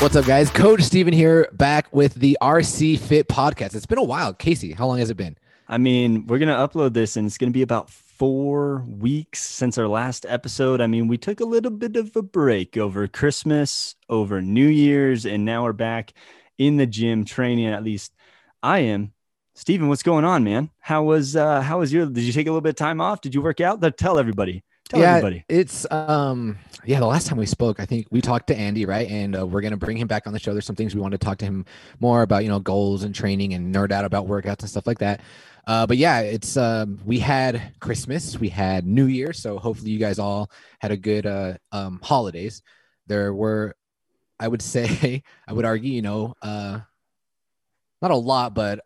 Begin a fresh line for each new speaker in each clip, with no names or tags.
What's up, guys? Coach Steven here, back with the RC Fit podcast. It's been a while. Casey, how long has it been?
I mean, we're going to upload this and it's going to be about four weeks since our last episode. I mean, we took a little bit of a break over Christmas, over New Year's, and now we're back in the gym training. At least I am. Steven, what's going on, man? How was uh how was your did you take a little bit of time off? Did you work out? Tell everybody. Tell
yeah,
everybody.
It's um yeah, the last time we spoke, I think we talked to Andy, right? And uh, we're going to bring him back on the show. There's some things we want to talk to him more about, you know, goals and training and nerd out about workouts and stuff like that. Uh, but yeah, it's um, we had Christmas, we had New Year, so hopefully you guys all had a good uh, um, holidays. There were, I would say, I would argue, you know, uh, not a lot, but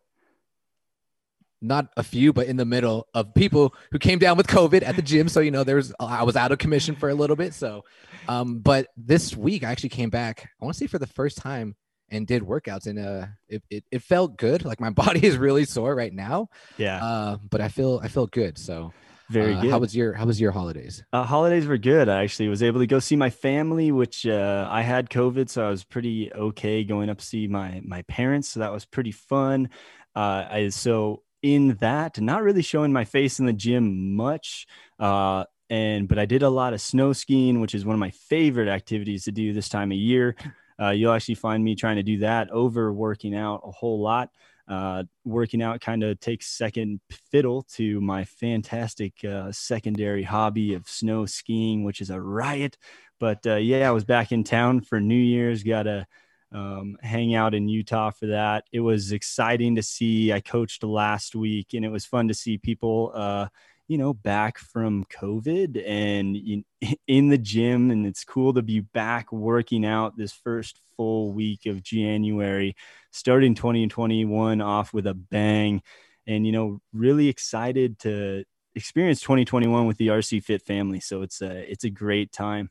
not a few, but in the middle of people who came down with COVID at the gym. So, you know, there was, I was out of commission for a little bit. So, um, but this week I actually came back, I want to say for the first time and did workouts and, uh, it, it, it felt good. Like my body is really sore right now.
Yeah.
Uh, but I feel, I feel good. So
very
uh,
good.
How was your, how was your holidays?
Uh, holidays were good. I actually was able to go see my family, which uh, I had COVID, so I was pretty okay going up to see my my parents. So that was pretty fun. Uh, I so in that, not really showing my face in the gym much. Uh, and but I did a lot of snow skiing, which is one of my favorite activities to do this time of year. Uh, you'll actually find me trying to do that over working out a whole lot. Uh, working out kind of takes second fiddle to my fantastic uh, secondary hobby of snow skiing, which is a riot. But uh, yeah, I was back in town for New Year's. Got a um, hang out in Utah for that. It was exciting to see. I coached last week, and it was fun to see people, uh, you know, back from COVID and in, the gym. And it's cool to be back working out this first full week of January, starting 2021 off with a bang. And, you know, really excited to experience 2021 with the RC Fit family. So it's a, it's a great time.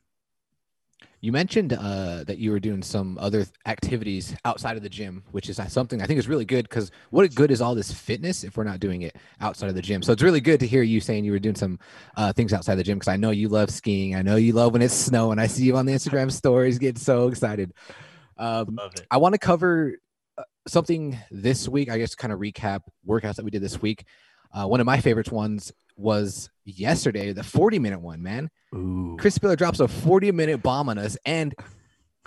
You mentioned uh, that you were doing some other activities outside of the gym, which is uh, something I think is really good because what good is all this fitness if we're not doing it outside of the gym? So it's really good to hear you saying you were doing some uh, things outside the gym because I know you love skiing. I know you love when it's snow, and I see you on the Instagram stories getting so excited. Um, I want to cover uh, something this week. I guess kind of recap workouts that we did this week. Uh, one of my favorites ones was yesterday, the 40 minute one, man.
Ooh.
Chris Spealler drops a 40 minute bomb on us. And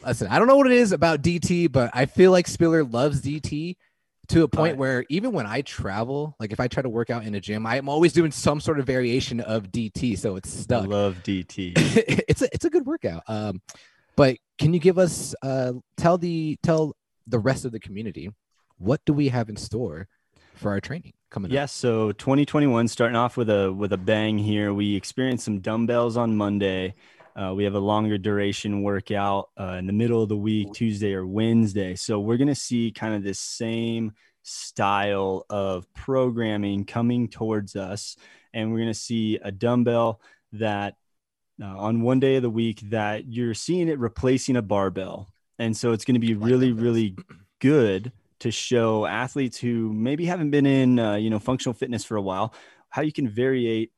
listen, I don't know what it is about DT, but I feel like Spiller loves DT to a point where even when I travel, like if I try to work out in a gym, I'm always doing some sort of variation of DT. So it's stuck. I
love DT.
it's a it's a good workout. Um, but can you give us uh tell the tell the rest of the community what do we have in store for our training coming
yes yeah, so 2021 starting off with a with a bang here. We experienced some dumbbells on monday. Uh, we have a longer duration workout uh, in the middle of the week tuesday or wednesday. So we're going to see kind of this same style of programming coming towards us. And we're going to see a dumbbell that uh, on one day of the week that you're seeing it replacing a barbell. And so it's going to be really really good to show athletes who maybe haven't been in uh, you know functional fitness for a while how you can variate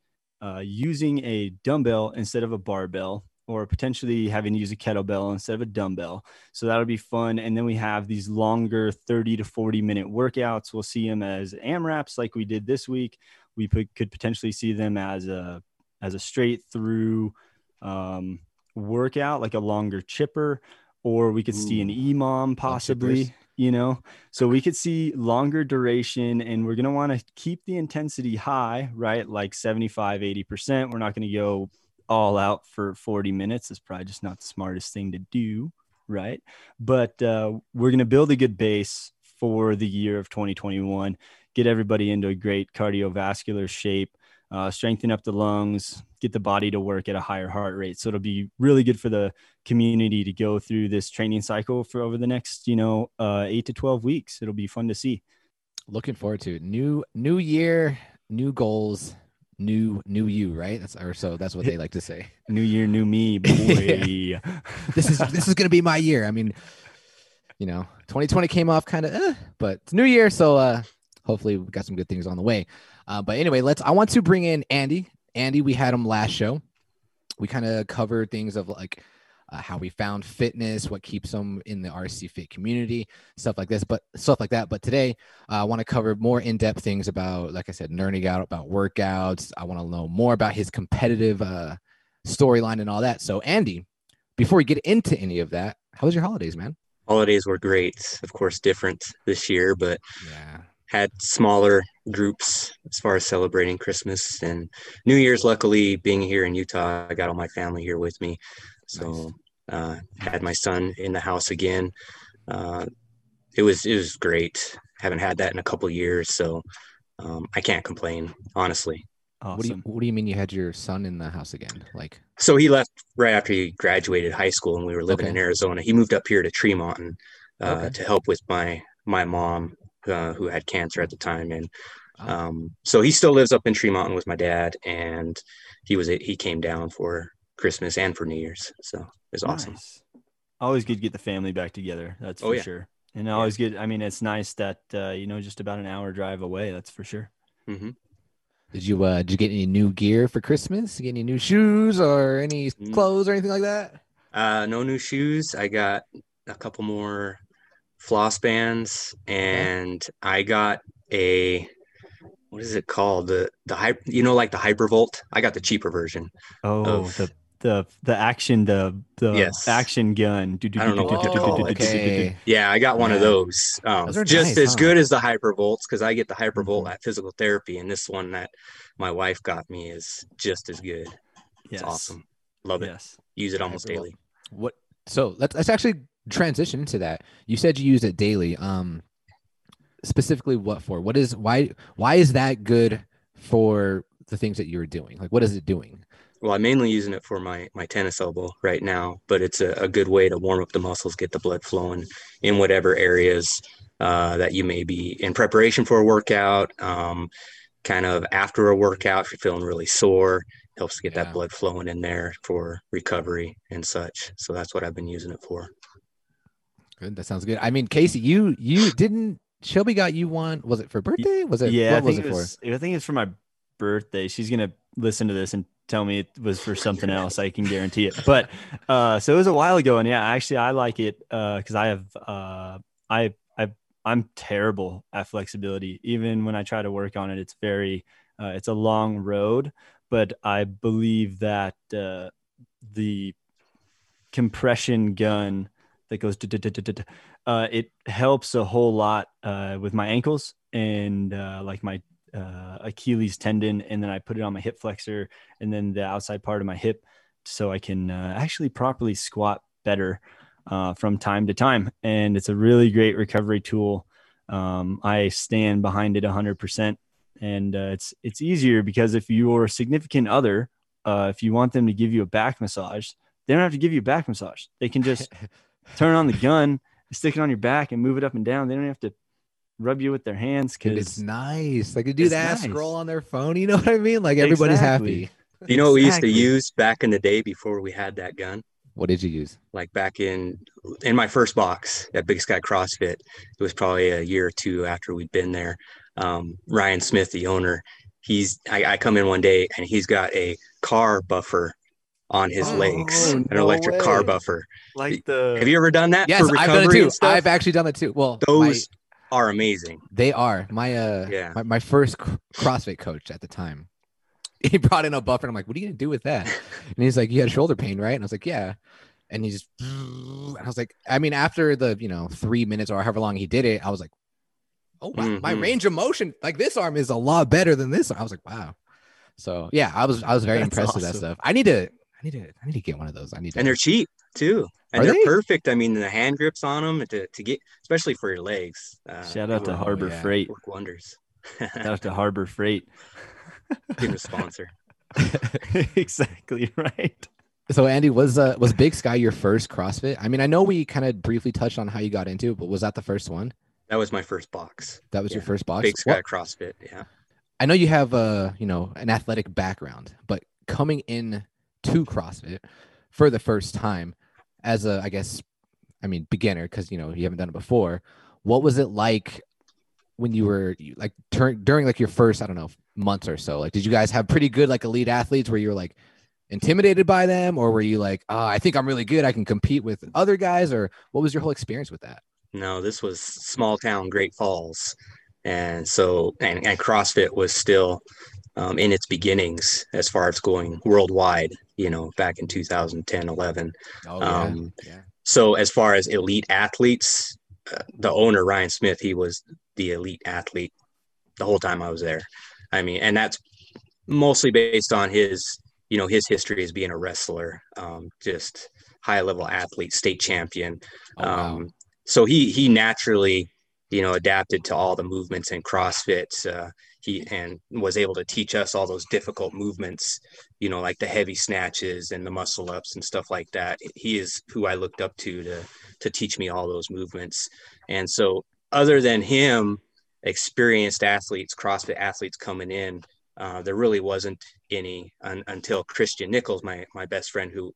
uh, using a dumbbell instead of a barbell or potentially having to use a kettlebell instead of a dumbbell. So that'll be fun. And then we have these longer 30 to 40 minute workouts. We'll see them as amraps like we did this week. We put, could potentially see them as a as a straight through um, workout like a longer chipper or we could Ooh, see an EMOM possibly you know? So we could see longer duration and we're going to want to keep the intensity high right? Like 75 80% we're not going to go all out for 40 minutes. It's probably just not the smartest thing to do right? But uh, we're going to build a good base for the year of 2021 get everybody into a great cardiovascular shape uh, strengthen up the lungs, get the body to work at a higher heart rate. So it'll be really good for the community to go through this training cycle for over the next, you know, uh, eight to 12 weeks. It'll be fun to see.
Looking forward to it. New, new year, new goals, new, new you, right? That's or so that's what they like to say.
New year, new me, boy.
This is, this is going to be my year. I mean, you know, 2020 came off kind of, eh, but it's new year. So, uh, hopefully we got some good things on the way. Uh, but anyway, let's. I want to bring in Andy. Andy, we had him last show. We kind of covered things of like uh, how we found fitness, what keeps him in the RC Fit community, stuff like this, but stuff like that. But today, uh, I want to cover more in depth things about, like I said, nerding out about workouts. I want to know more about his competitive uh, storyline and all that. So, Andy, before we get into any of that, how was your holidays, man?
Holidays were great. Of course, different this year, but
Yeah.
Had smaller groups as far as celebrating Christmas and New Year's. Luckily, being here in Utah, I got all my family here with me. So, uh, had my son in the house again. Uh, it was it was great. Haven't had that in a couple years, so um, I can't complain, honestly.
What do you What do you mean you had your son in the house again? Like,
So he left right after he graduated high school, and we were living in Arizona. He moved up here to Tremont and, uh,
Okay.
to help with my my mom, uh, who had cancer at the time, and
Oh.
um, so he still lives up in Tremont with my dad. And he was he came down for Christmas and for New Year's, so it was awesome.
Nice. Always good to get the family back together. That's
Oh,
for
yeah.
sure. And always good. I mean, it's nice that uh, you know just about an hour drive away. That's for sure.
hmm
did you uh, did you get any new gear for Christmas? Get any new shoes or any
Mm.
clothes or anything like that?
Uh, no new shoes. I got a couple more floss bands, and I got a what is it called? The the hyper, you know, like the Hypervolt. I got the cheaper version.
Oh,
Of-
the the the action the the
Yes.
action gun.
I don't know what they're called.
Okay.
Yeah, I got one of those. Um,
Those
just
nice,
as
huh?
good as the Hypervolts because I get the Hypervolt
Mhm.
at physical therapy, and this one that my wife got me is just as good.
Yes.
It's awesome. Love it.
Yes.
Use it almost
Hypervolt.
daily.
What? So let's let's actually transition into that. You said you use it daily. Um, specifically, what for? What is why? Why is that good for the things that you're doing? Like, what is it doing?
Well, I'm mainly using it for my my tennis elbow right now, but it's a, a good way to warm up the muscles, get the blood flowing in whatever areas uh, that you may be in preparation for a workout. Um, kind of after a workout, if you're feeling really sore, helps to get
Yeah.
that blood flowing in there for recovery and such. So that's what I've been using it for.
Good. That sounds good. I mean, Casey, you you didn't. Shelby got you one. Was it for birthday? Was it?
yeah,
What
I
was
think
it
it
for?
was, I think it's for my birthday. She's gonna listen to this and tell me it was for something else. I can guarantee it. But uh, so it was a while ago, and yeah, actually, I like it because I have uh, I I I'm terrible at flexibility. Even when I try to work on it, it's very uh, it's a long road. But I believe that uh, the compression gun that goes uh, it helps a whole lot uh, with my ankles and uh, like my uh, Achilles tendon, and then I put it on my hip flexor and then the outside part of my hip, so I can uh, actually properly squat better uh, from time to time. And it's a really great recovery tool. Um, I stand behind it 100%, and it's it's easier because if your significant other, if you want them to give you a back massage, they don't have to give you a back massage. They can just turn on the gun, stick it on your back, and move it up and down. They don't have to rub you with their hands
Dude, it's nice. Like, they do that,
nice.
scroll on their phone. You know what I mean? Like, everybody's
Exactly.
happy.
You know what we used to use back in the day before we had that gun?
What did you use?
like back in in my first box at Big Sky CrossFit. It was probably a year or two after we'd been there. Um, Ryan Smith, the owner, he's I, I come in one day and he's got a car buffer on his
Oh,
legs, an
no
electric car buffer.
like the
Have you ever done that
Yes,
for
I've done it too. I've actually done it too. Well, my-
Those are amazing.
They are my uh
Yeah.
my, my first CrossFit coach at the time. He brought in a buffer and I'm like, what are you gonna do with that? And he's like, You had shoulder pain, right? And I was like, Yeah. And he just and I was like, I mean, after the you know three minutes or however long he did it, I was like, Oh wow, my
Mhm.
range of motion, like this arm is a lot better than this. I was like, Wow. So yeah, I was I was very
That's
impressed with that stuff. I need to I need to I need to get one of those. I need to
And they're cheap too. And
Are
they're
they?
perfect. I mean, the hand grips on them to, to get, especially for your legs. Uh,
shout out to
Oh,
Harbor
yeah.
Freight.
work wonders.
Shout out to Harbor Freight.
Being a sponsor.
exactly right.
So Andy, was uh was Big Sky your first CrossFit? I mean, I know we kind of briefly touched on how you got into it, but was that the first one?
That was my first box.
That was your first box.
Big Sky
What-
CrossFit. Yeah.
I know you have uh, you know, an athletic background, but coming in to CrossFit for the first time as a I guess I mean beginner because you know you haven't done it before. What was it like when you were like during like your first I don't know months or so? Like, did you guys have pretty good like elite athletes where you were like, intimidated by them, or were you like, oh, I think I'm really good, I can compete with other guys, or what was your whole experience with that?
No, this was small town Great Falls, and so and, and CrossFit was still um, in its beginnings as far as going worldwide. You know, back in 2010, 11.
Oh, yeah.
Um,
yeah.
So as far as elite athletes, uh, the owner Ryan Smith, he was the elite athlete the whole time I was there. I mean, and that's mostly based on his, you know, his history as being a wrestler, um, just high level athlete, state champion.
Oh, wow.
Um, so he he naturally, you know, adapted to all the movements in CrossFit. Uh, he and was able to teach us all those difficult movements, you know, like the heavy snatches and the muscle ups and stuff like that. He is who I looked up to to to teach me all those movements. And so, other than him, experienced athletes, CrossFit athletes coming in, uh, there really wasn't any un, until Christian Nichols, my my best friend, who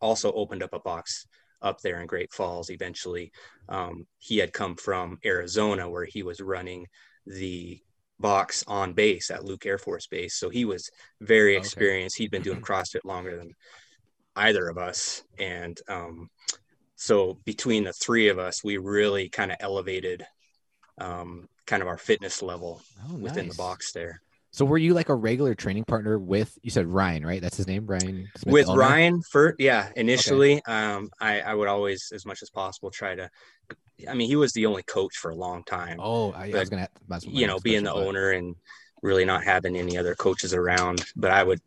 also opened up a box up there in Great Falls. Eventually, um, he had come from Arizona, where he was running the box on base at Luke Air Force Base. So he was very
Okay.
experienced. He'd been doing CrossFit longer than either of us, and um, so between the three of us, we really kind of elevated um, kind of our fitness level
Oh,
within the box there.
So were you like a regular training partner with you said Ryan, right? That's his name, Ryan. Smith,
with? Ryan for yeah initially um I I would always as much as possible try to I mean he was the only coach for a long time.
Oh, I, I was gonna.
You know being the
but-
owner and really not having any other coaches around. But I would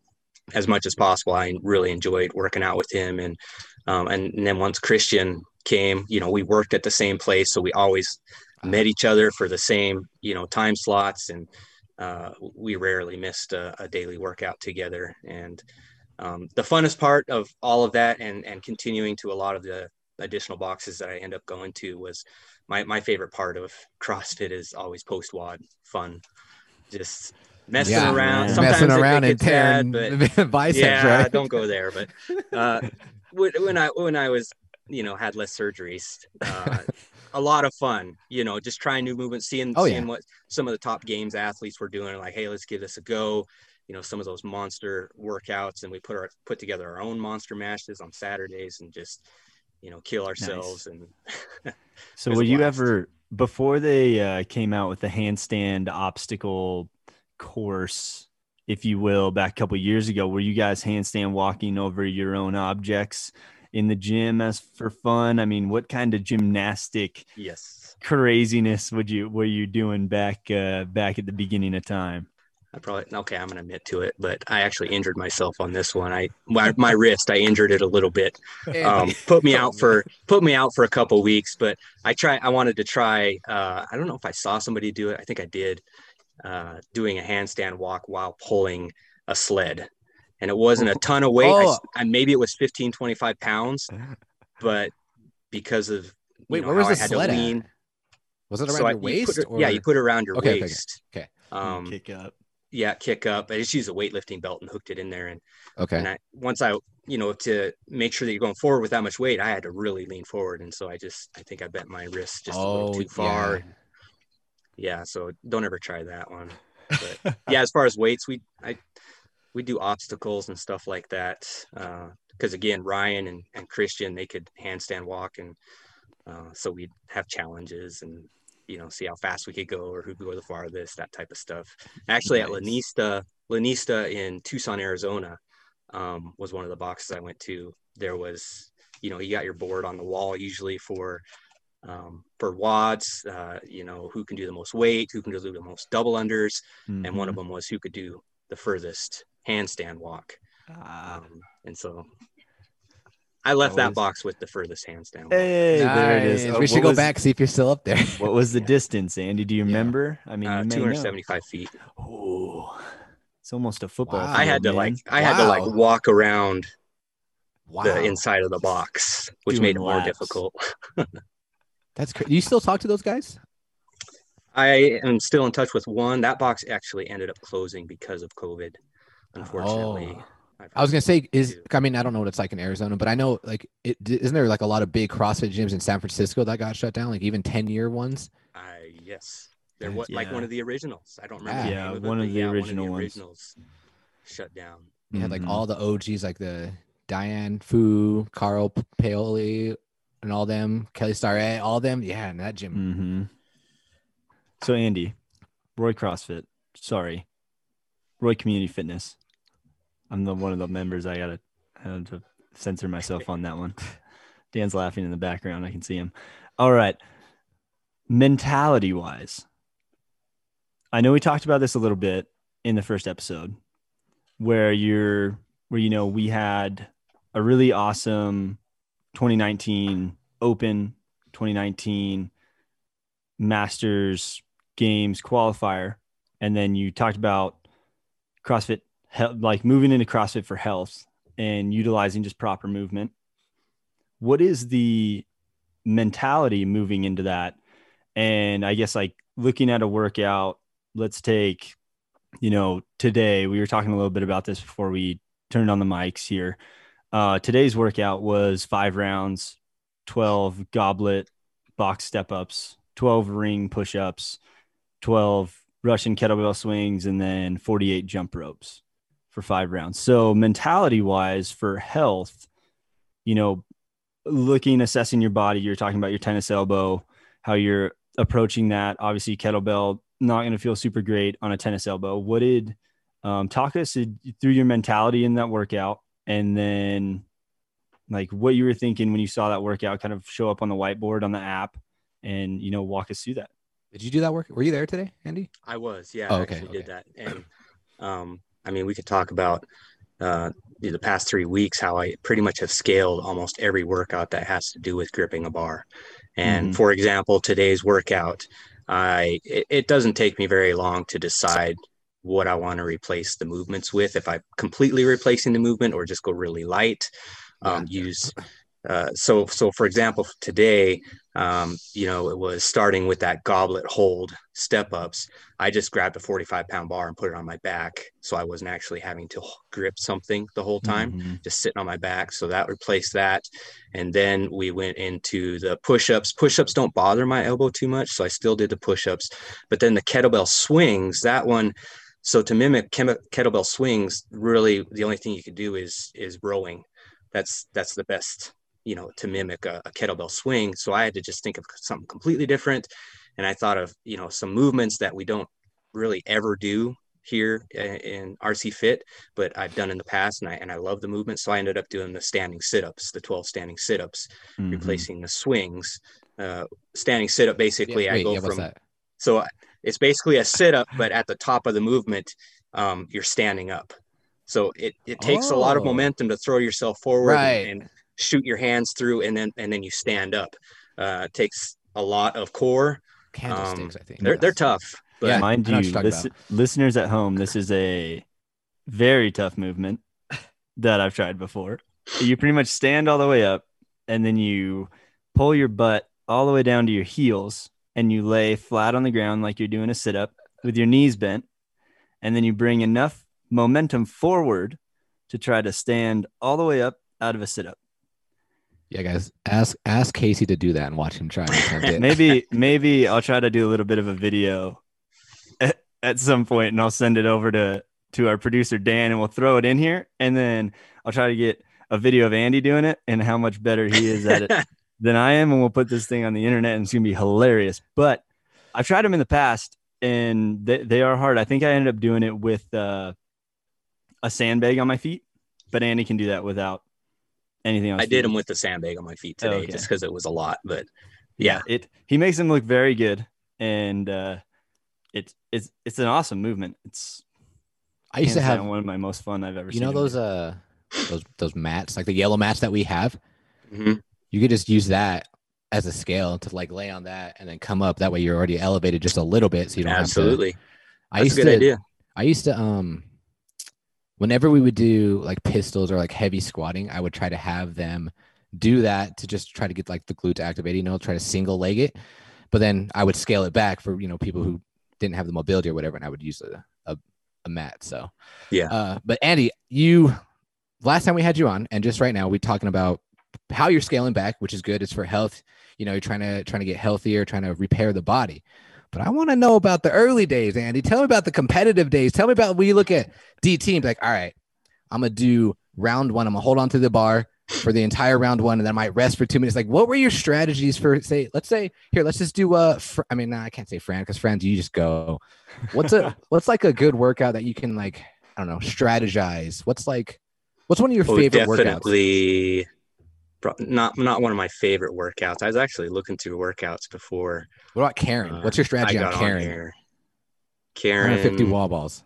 as much as possible I really enjoyed working out with him. And um and, and then once Christian came you know we worked at the same place. So we always
Ah.
met each other for the same you know time slots. And uh, we rarely missed a, a daily workout together. And um, the funnest part of all of that and and continuing to a lot of the additional boxes that I end up going to was my, my favorite part of CrossFit is always post WOD fun just messing
Yeah,
around
man.
sometimes
messing around and
gets bad, but
biceps,
yeah,
right?
don't go there. But uh, when I when I was you know had less surgeries, uh, a lot of fun. You know, just trying new movements, seeing
Oh, yeah.
seeing what some of the top games athletes were doing. Like, hey, let's give this a go. You know, some of those monster workouts, and we put our put together our own monster matches on Saturdays, and just you know kill ourselves. And
So were you ever before they uh, came out with the handstand obstacle course, if you will, back a couple years ago? Were you guys handstand walking over your own objects in the gym as for fun? I mean, what kind of gymnastic
yes,
craziness would you were you doing back uh, back at the beginning of time?
I probably okay. I'm gonna admit to it, but I actually injured myself on this one. I my, my wrist, I injured it a little bit. um, put me out for put me out for a couple weeks. But I try. I wanted to try. Uh, I don't know if I saw somebody do it. I think I did. Uh, doing a handstand walk while pulling a sled, and it wasn't a ton of weight. I s-
Oh.
I, maybe it was 15, 25 pounds, but because of
Wait,
know,
where was
how I
the
had
sled
lean-
at? Was it around
so I-
your
you
waist?
put
or...
yeah, you put it around your
Okay, okay, okay.
waist.
Okay.
Um,
Kick up.
Yeah, kick up. I just used a weightlifting belt and hooked it in there, and
Okay.
and I once I you know to make sure that you're going forward with that much weight, I had to really lean forward, and so I just I think I bent my wrist just a little
Oh,
too far.
yeah.
Yeah, so don't ever try that one. But yeah, as far as weights, we I we do obstacles and stuff like that. Because again, Ryan and, and Christian they could handstand walk, and uh, so we'd have challenges and you know see how fast we could go or who could go the farthest, that type of stuff. Actually, at Lanista, Lanista in Tucson, Arizona, um, was one of the boxes I went to. There was you know you got your board on the wall usually for um, for WODs, uh, you know, who can do the most weight, who can do the most double unders, and one of
Mhm.
them was who could do the furthest handstand walk.
Ah.
Um, and so I left that
Always-
box with the furthest handstand.
Hey, there it is.
Nice.
Uh,
we should go
was-
back see if you're still up there.
What was the distance, Andy? Do you
Yeah.
remember? I mean,
Uh,
you may know.
275 feet.
Oh, it's almost a football.
Wow.
I had to
field,
like,
man.
I had to like walk around
Wow.
the inside of the box, which
Doing
made it more
laps.
difficult.
That's crazy. You still talk to those guys?
I am still in touch with one. That box actually ended up closing because of COVID, unfortunately.
Oh.
I've
was gonna say is I mean I don't know what it's like in Arizona, but I know like it isn't there like a lot of big CrossFit gyms in San Francisco that got shut down, like even ten year ones.
I yes, there
Nice.
was like one of the originals. I don't remember. the
Yeah,
name of it,
one of the
yeah,
original
one of the
ones.
shut down.
You had like
Mhm.
all the OGs, like the Diane Fu, Carl Paoli, and all them, Kelly Starrett, all them. Yeah, in that gym.
Mm-hmm. So Andy, Roy CrossFit. Sorry, Roy Community Fitness. I'm the one of the members. I gotta I had to censor myself on that one. Dan's laughing in the background. I can see him. All right. Mentality wise, I know we talked about this a little bit in the first episode, where you're where you know we had a really awesome 2019 Open, 2019 Masters Games qualifier, and then you talked about CrossFit, like moving into CrossFit for health and utilizing just proper movement. What is the mentality moving into that? And I guess like looking at a workout, let's take, you know, today we were talking a little bit about this before we turned on the mics here. Uh, today's workout was five rounds, 12 goblet box step ups, 12 ring push ups, 12 Russian kettlebell swings, and then 48 jump ropes for five rounds. So, mentality wise, for health, you know, looking, assessing your body, you're talking about your tennis elbow, how you're approaching that. Obviously, kettlebell, not going to feel super great on a tennis elbow. What did, um, talk us through your mentality in that workout and then like what you were thinking when you saw that workout kind of show up on the whiteboard on the app and you know walk us through that
Did you do that work? Were you there today, Andy?
I was, yeah,
Oh,
I
okay,
actually did that. And um, I mean, we could talk about uh, the past three weeks how I pretty much have scaled almost every workout that has to do with gripping a bar. And
Mhm.
for example, today's workout, I it, it doesn't take me very long to decide what I want to replace the movements with. If I'm completely replacing the movement or just go really light, um, use. Uh, so, so for example, today, um, you know, it was starting with that goblet hold step ups. I just grabbed a 45 pound bar and put it on my back. So I wasn't actually having to grip something the whole time,
Mhm.
just sitting on my back. So that replaced that. And then we went into the push ups. Push ups don't bother my elbow too much. So I still did the push ups. But then the kettlebell swings, that one. So to mimic kettlebell swings, really the only thing you could do is is rowing. That's that's the best, you know, to mimic a, a kettlebell swing. So I had to just think of something completely different and I thought of you know some movements that we don't really ever do here in RC Fit, but I've done in the past, and I and I love the movement. So I ended up doing the standing sit-ups, the 12 standing sit-ups,
Mhm.
replacing the swings. Uh, standing sit-up basically, I
wait,
go
yeah,
from so it's basically a sit-up, but at the top of the movement, um, you're standing up. So it it takes a lot of
Oh.
momentum to throw yourself forward
Right.
and, and shoot your hands through, and then and then you stand up. Uh, takes a lot of core.
Candlesticks,
Um,
I think.
They're they're tough, but
Yeah,
mind
I know what
you
you're
lis- listeners at home this is a very tough movement that i've tried before you pretty much stand all the way up and then you pull your butt all the way down to your heels and you lay flat on the ground like you're doing a sit-up with your knees bent and then you bring enough momentum forward to try to stand all the way up out of a sit-up
Yeah, guys, ask ask Casey to do that and watch him try. and attempt it.
maybe maybe I'll try to do a little bit of a video at, at some point and I'll send it over to to our producer Dan and we'll throw it in here and then I'll try to get a video of Andy doing it and how much better he is at it than I am and we'll put this thing on the internet and it's going to be hilarious. But I've tried them in the past and they, they are hard. I think I ended up doing it with uh, a sandbag on my feet, but Andy can do that without anything else.
I did them with the sandbag on my feet today
Okay.
just because it was a lot. But
yeah
yeah,
it he makes them look very good and uh it's it's it's an awesome movement it's
I used to have,
one of my most fun i've ever
you
seen
know, those
do.
uh, those those mats, like the yellow mats that we have.
Mhm.
You could just use that as a scale to like lay on that and then come up. That way, you're already elevated just a little bit, so you don't
absolutely.
have to. I
That's a
used
good
to.
idea.
I used to um whenever we would do like pistols or like heavy squatting, I would try to have them do that to just try to get like the glute to activate, you know, try to single leg it. But then I would scale it back for, you know, people who didn't have the mobility or whatever, and I would use a a, a mat. So
Yeah.
Uh but Andy, you last time we had you on, and just right now, we're talking about how you're scaling back, which is good. It's for health. You know, you're trying to trying to get healthier, trying to repair the body. But I want to know about the early days, Andy. Tell me about the competitive days. Tell me about when you look at D be like, all right, I'm gonna do round one. I'm gonna hold on to the bar for the entire round one, and then I might rest for two minutes. Like, what were your strategies for say? Let's say here, let's just do uh fr- I mean, nah, I can't say Fran because Fran, you just go. What's a what's like a good workout that you can like I don't know strategize? What's like what's one of your
Oh,
favorite workouts?
definitely pro- not not one of my favorite workouts. I was actually looking through workouts before.
What about Karen?
uh,
What's your strategy on Karen?
here. Karen,
fifty wall balls.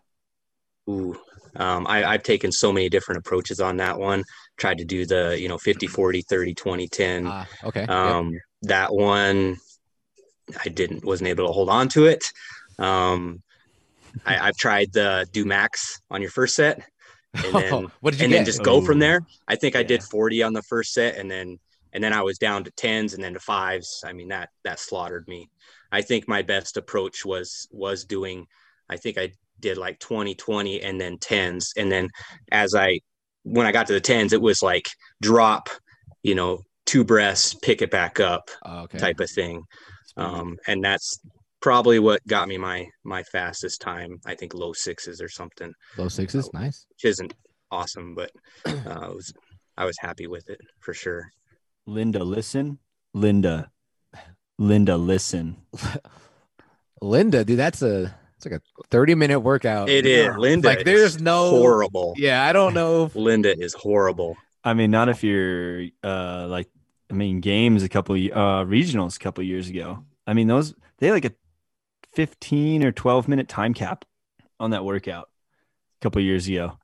Ooh, um, I, I've taken so many different approaches on that one. Tried to do the, you know, 50, 40, 30, 20, 10.
Ah, okay. Yep.
Um, That one, I didn't, wasn't able to hold on to it. Um, I, I've tried the do max on your first set and then,
what did you
and
get?
then just go from
Oh,
there. I think I did 40 on the first set and then, and then I was down to tens and then to fives. I mean, that, that slaughtered me. I think my best approach was, was doing, I think I did like 20, 20 and then tens. And then as I, when I got to the tens, it was like drop, you know, two breaths, pick it back up
Oh, okay.
type of thing. Um, and that's probably what got me my, my fastest time. I think low sixes or something,
Low sixes.
Oh.
Nice.
which isn't awesome, but uh, it was, I was happy with it for sure.
Linda, listen. Linda. Linda, listen.
Linda, dude, that's a it's like a 30 minute workout.
It is Linda.
Like, there's
is
no-
horrible.
Yeah, I don't know. If,
Linda is horrible.
I mean, not if you're uh like I mean, games a couple uh regionals a couple years ago. I mean, those they had like a 15 or 12 minute time cap on that workout a couple years ago.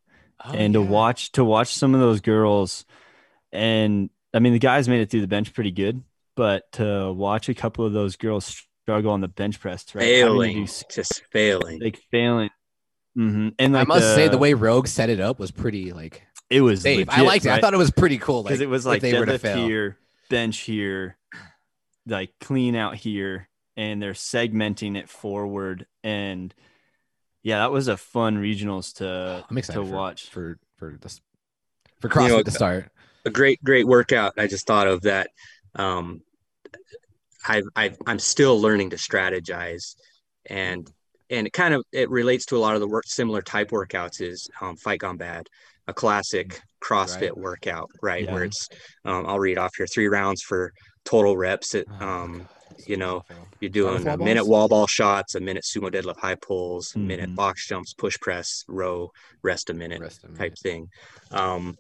Oh,
and to watch to watch some of those girls and I mean the guys made it through the bench pretty good, but to watch a couple of those girls struggle on the bench press, right? having to
Failing,
do
just failing.
like failing. hmm And
I
like
must say the way Rogue set it up was pretty like
it was
safe. I
legit,
liked it. I thought it was pretty cool.
because
Like,
it was like
they were to fail.
here, bench here, like clean out here, and they're segmenting it forward. And yeah, that was a fun regionals to
I'm excited
to
for,
watch.
for for this for CrossFit
know,
to start.
a great great workout i just thought of that um i i i'm still learning to strategize and and it kind of it relates to a lot of the work similar type workouts is um, fight gone bad a classic crossfit
Right.
workout right where it's um, i'll read off here three rounds for total reps at
Oh,
um
God, it's
you know, you're doing a minute wall ball shots a minute sumo deadlift high pulls a minute box jumps push press row rest a minute
Rest a minute.
type thing. Um,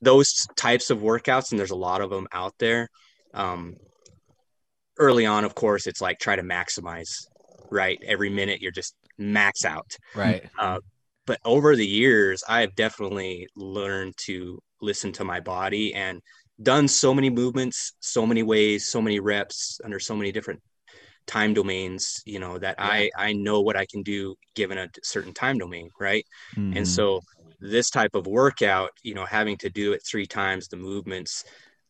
those types of workouts, and there's a lot of them out there. Um, early on, of course, it's like try to maximize, right? Every minute you're just max out.
Right.
Uh, but over the years, I've definitely learned to listen to my body and done so many movements, so many ways, so many reps under so many different time domains, you know, that I, I know what I can do given a certain time domain, right?
Mhm.
And so this type of workout, you know, having to do it three times the movements,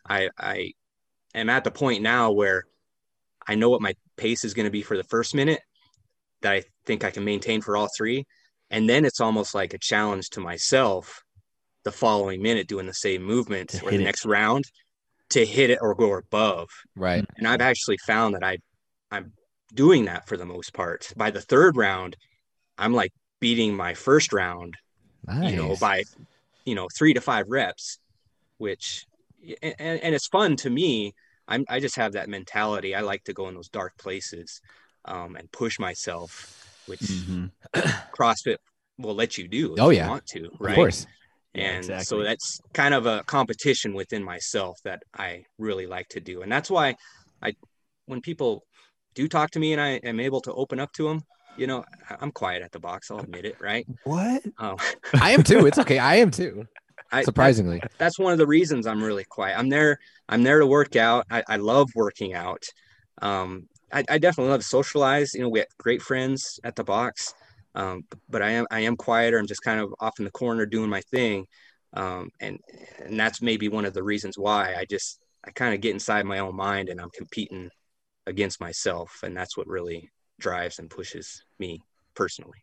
I I am at the point now where I know what my pace is going to be for the first minute that I think I can maintain for all three. And then it's almost like a challenge to myself the following minute doing the same movement or the
it.
next round to hit it or go above.
Right.
And I've actually found that I I'm doing that for the most part. By the third round, I'm like beating my first round
Nice.
you know, by, you know, three to five reps, which, and, and it's fun to me. I'm, I just have that mentality. I like to go in those dark places um, and push myself, which
Mhm.
CrossFit will let you do. if
Oh,
you
yeah.
want to, right?
Of course.
Yeah,
and so that's kind of a competition within myself that I really like to do. And that's why I, when people do talk to me and I am able to open up to them, you know, I'm quiet at the box. I'll admit it. Right.
what?
Um,
I am too. It's okay. I am too.
I,
Surprisingly.
that's one of the reasons I'm really quiet. I'm there. I'm there to work out. I, I love working out. Um, I, I definitely love to socialize. You know, we have great friends at the box. Um, but I am I am quieter. I'm just kind of off in the corner doing my thing. Um, and and that's maybe one of the reasons why I just I kind of get inside my own mind and I'm competing against myself, and that's what really drives and pushes me personally.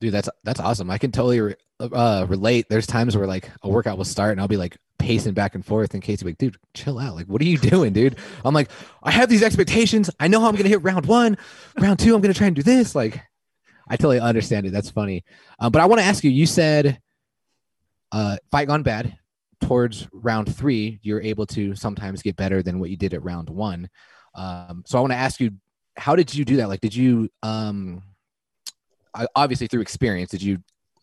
Dude, that's that's awesome. I can totally re- uh, relate. There's times where like a workout will start and I'll be like pacing back and forth, and Casey like, "Dude, chill out. Like, what are you doing, dude?" I'm like, "I have these expectations. I know how I'm gonna hit round one, round two. I'm gonna try and do this." Like, I totally understand it. That's funny. Um, but I want to ask you. You said uh, fight gone bad. Towards round three, you're able to sometimes get better than what you did at round one. Um, so I want to ask you, how did you do that? Like, did you um, obviously through experience, did you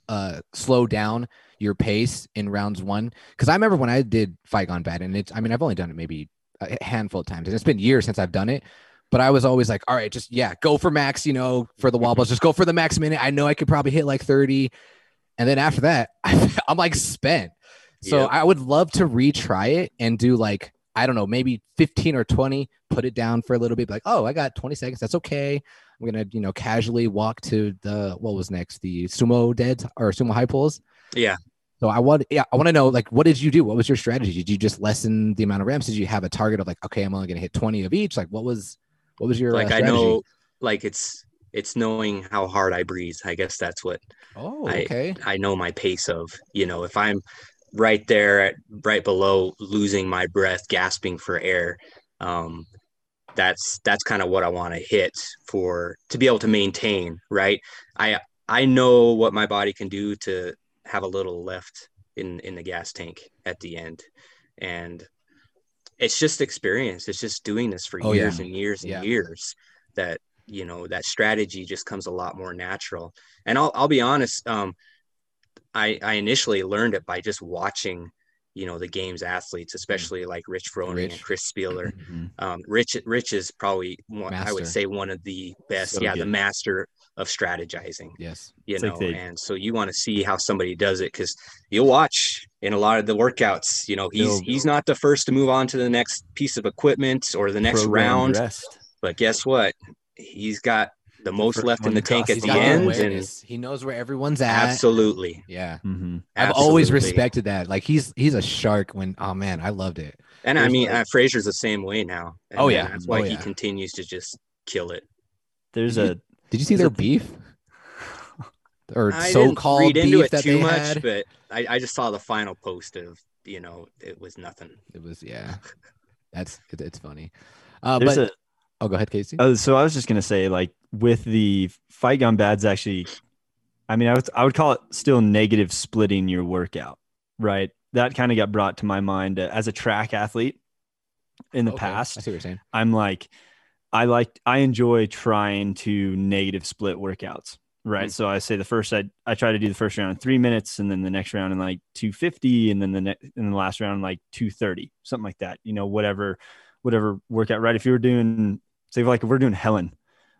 uh, slow down your pace in rounds one? Because I remember when I did fight gone bad, and it's I mean I've only done it maybe a handful of times, and it's been years since I've done it. But I was always like, all right, just yeah, go for max, you know, for the wobbles, just go for the max minute. I know I could probably hit like 30. And then after that, I'm like spent. So
Yep.
I would love to retry it and do like, I don't know, maybe 15 or 20, put it down for a little bit, like, oh, I got 20 seconds. That's okay. I'm gonna, you know, casually walk to the what was next? The sumo dead or sumo high pulls.
Yeah.
So I want, yeah, I want to know, like, what did you do? What was your strategy? Did you just lessen the amount of reps? Did you have a target of like, okay, I'm only gonna hit 20 of each? Like, what was, what was your
like
uh,
I know, like it's it's knowing how hard I breathe. I guess that's what
Oh,
I-
okay.
I know my pace of. You know, if I'm right there at right below losing my breath, gasping for air, um, that's that's kind of what I want to hit for to be able to maintain. Right. I I know what my body can do to have a little left in in the gas tank at the end, and it's just experience. It's just doing this for
Oh, yeah.
years and years and
Yeah.
years that you know that strategy just comes a lot more natural. And I'll I'll be honest. Um, I, I initially learned it by just watching, you know, the games athletes, especially like Rich Froning and Chris Spealler.
Mhm.
Um, Rich Rich is probably one, I would say one of the best,
So
yeah, the master of strategizing.
Yes.
You
It's
know,
like they-
and so you want to see how somebody does it because you'll watch in a lot of the workouts. You know, he's
They'll-
he's not the first to move on to the next piece of equipment or the next
Programmed
round,
rest.
but guess what? He's got the most left in the tank at the
got the
end, and.
He knows where everyone's at.
absolutely,
Yeah.
Mhm.
I've always respected that. Like he's he's a shark when oh man, I loved it.
And I mean,
like-
uh, Fraser's the same way now. And
Oh, yeah.
that's why
Oh,
he continues to just kill it.
There's a
Did you see
Is
their
it-
beef? Or
I
so
didn't
called
read
beef
into it
that
too
they
much,
had?
but I, I just saw the final post of you know it was nothing.
It was yeah. That's it, it's funny. Uh
there's
but
a
oh go ahead, Casey.
Oh, so I was just gonna say, like with the fight gone bads, actually, I mean, I would I would call it still negative splitting your workout, right? That kind of got brought to my mind uh, as a track athlete in the
Okay, I see what you're saying.
I'm like, I like, I enjoy trying to negative split workouts, right?
Mm.
So I say the first, I, I try to do the first round in three minutes and then the next round in like 250 and then the next, and the last round in like 230, something like that, you know, whatever, whatever workout, right? If you were doing, say, like if we're doing Helen,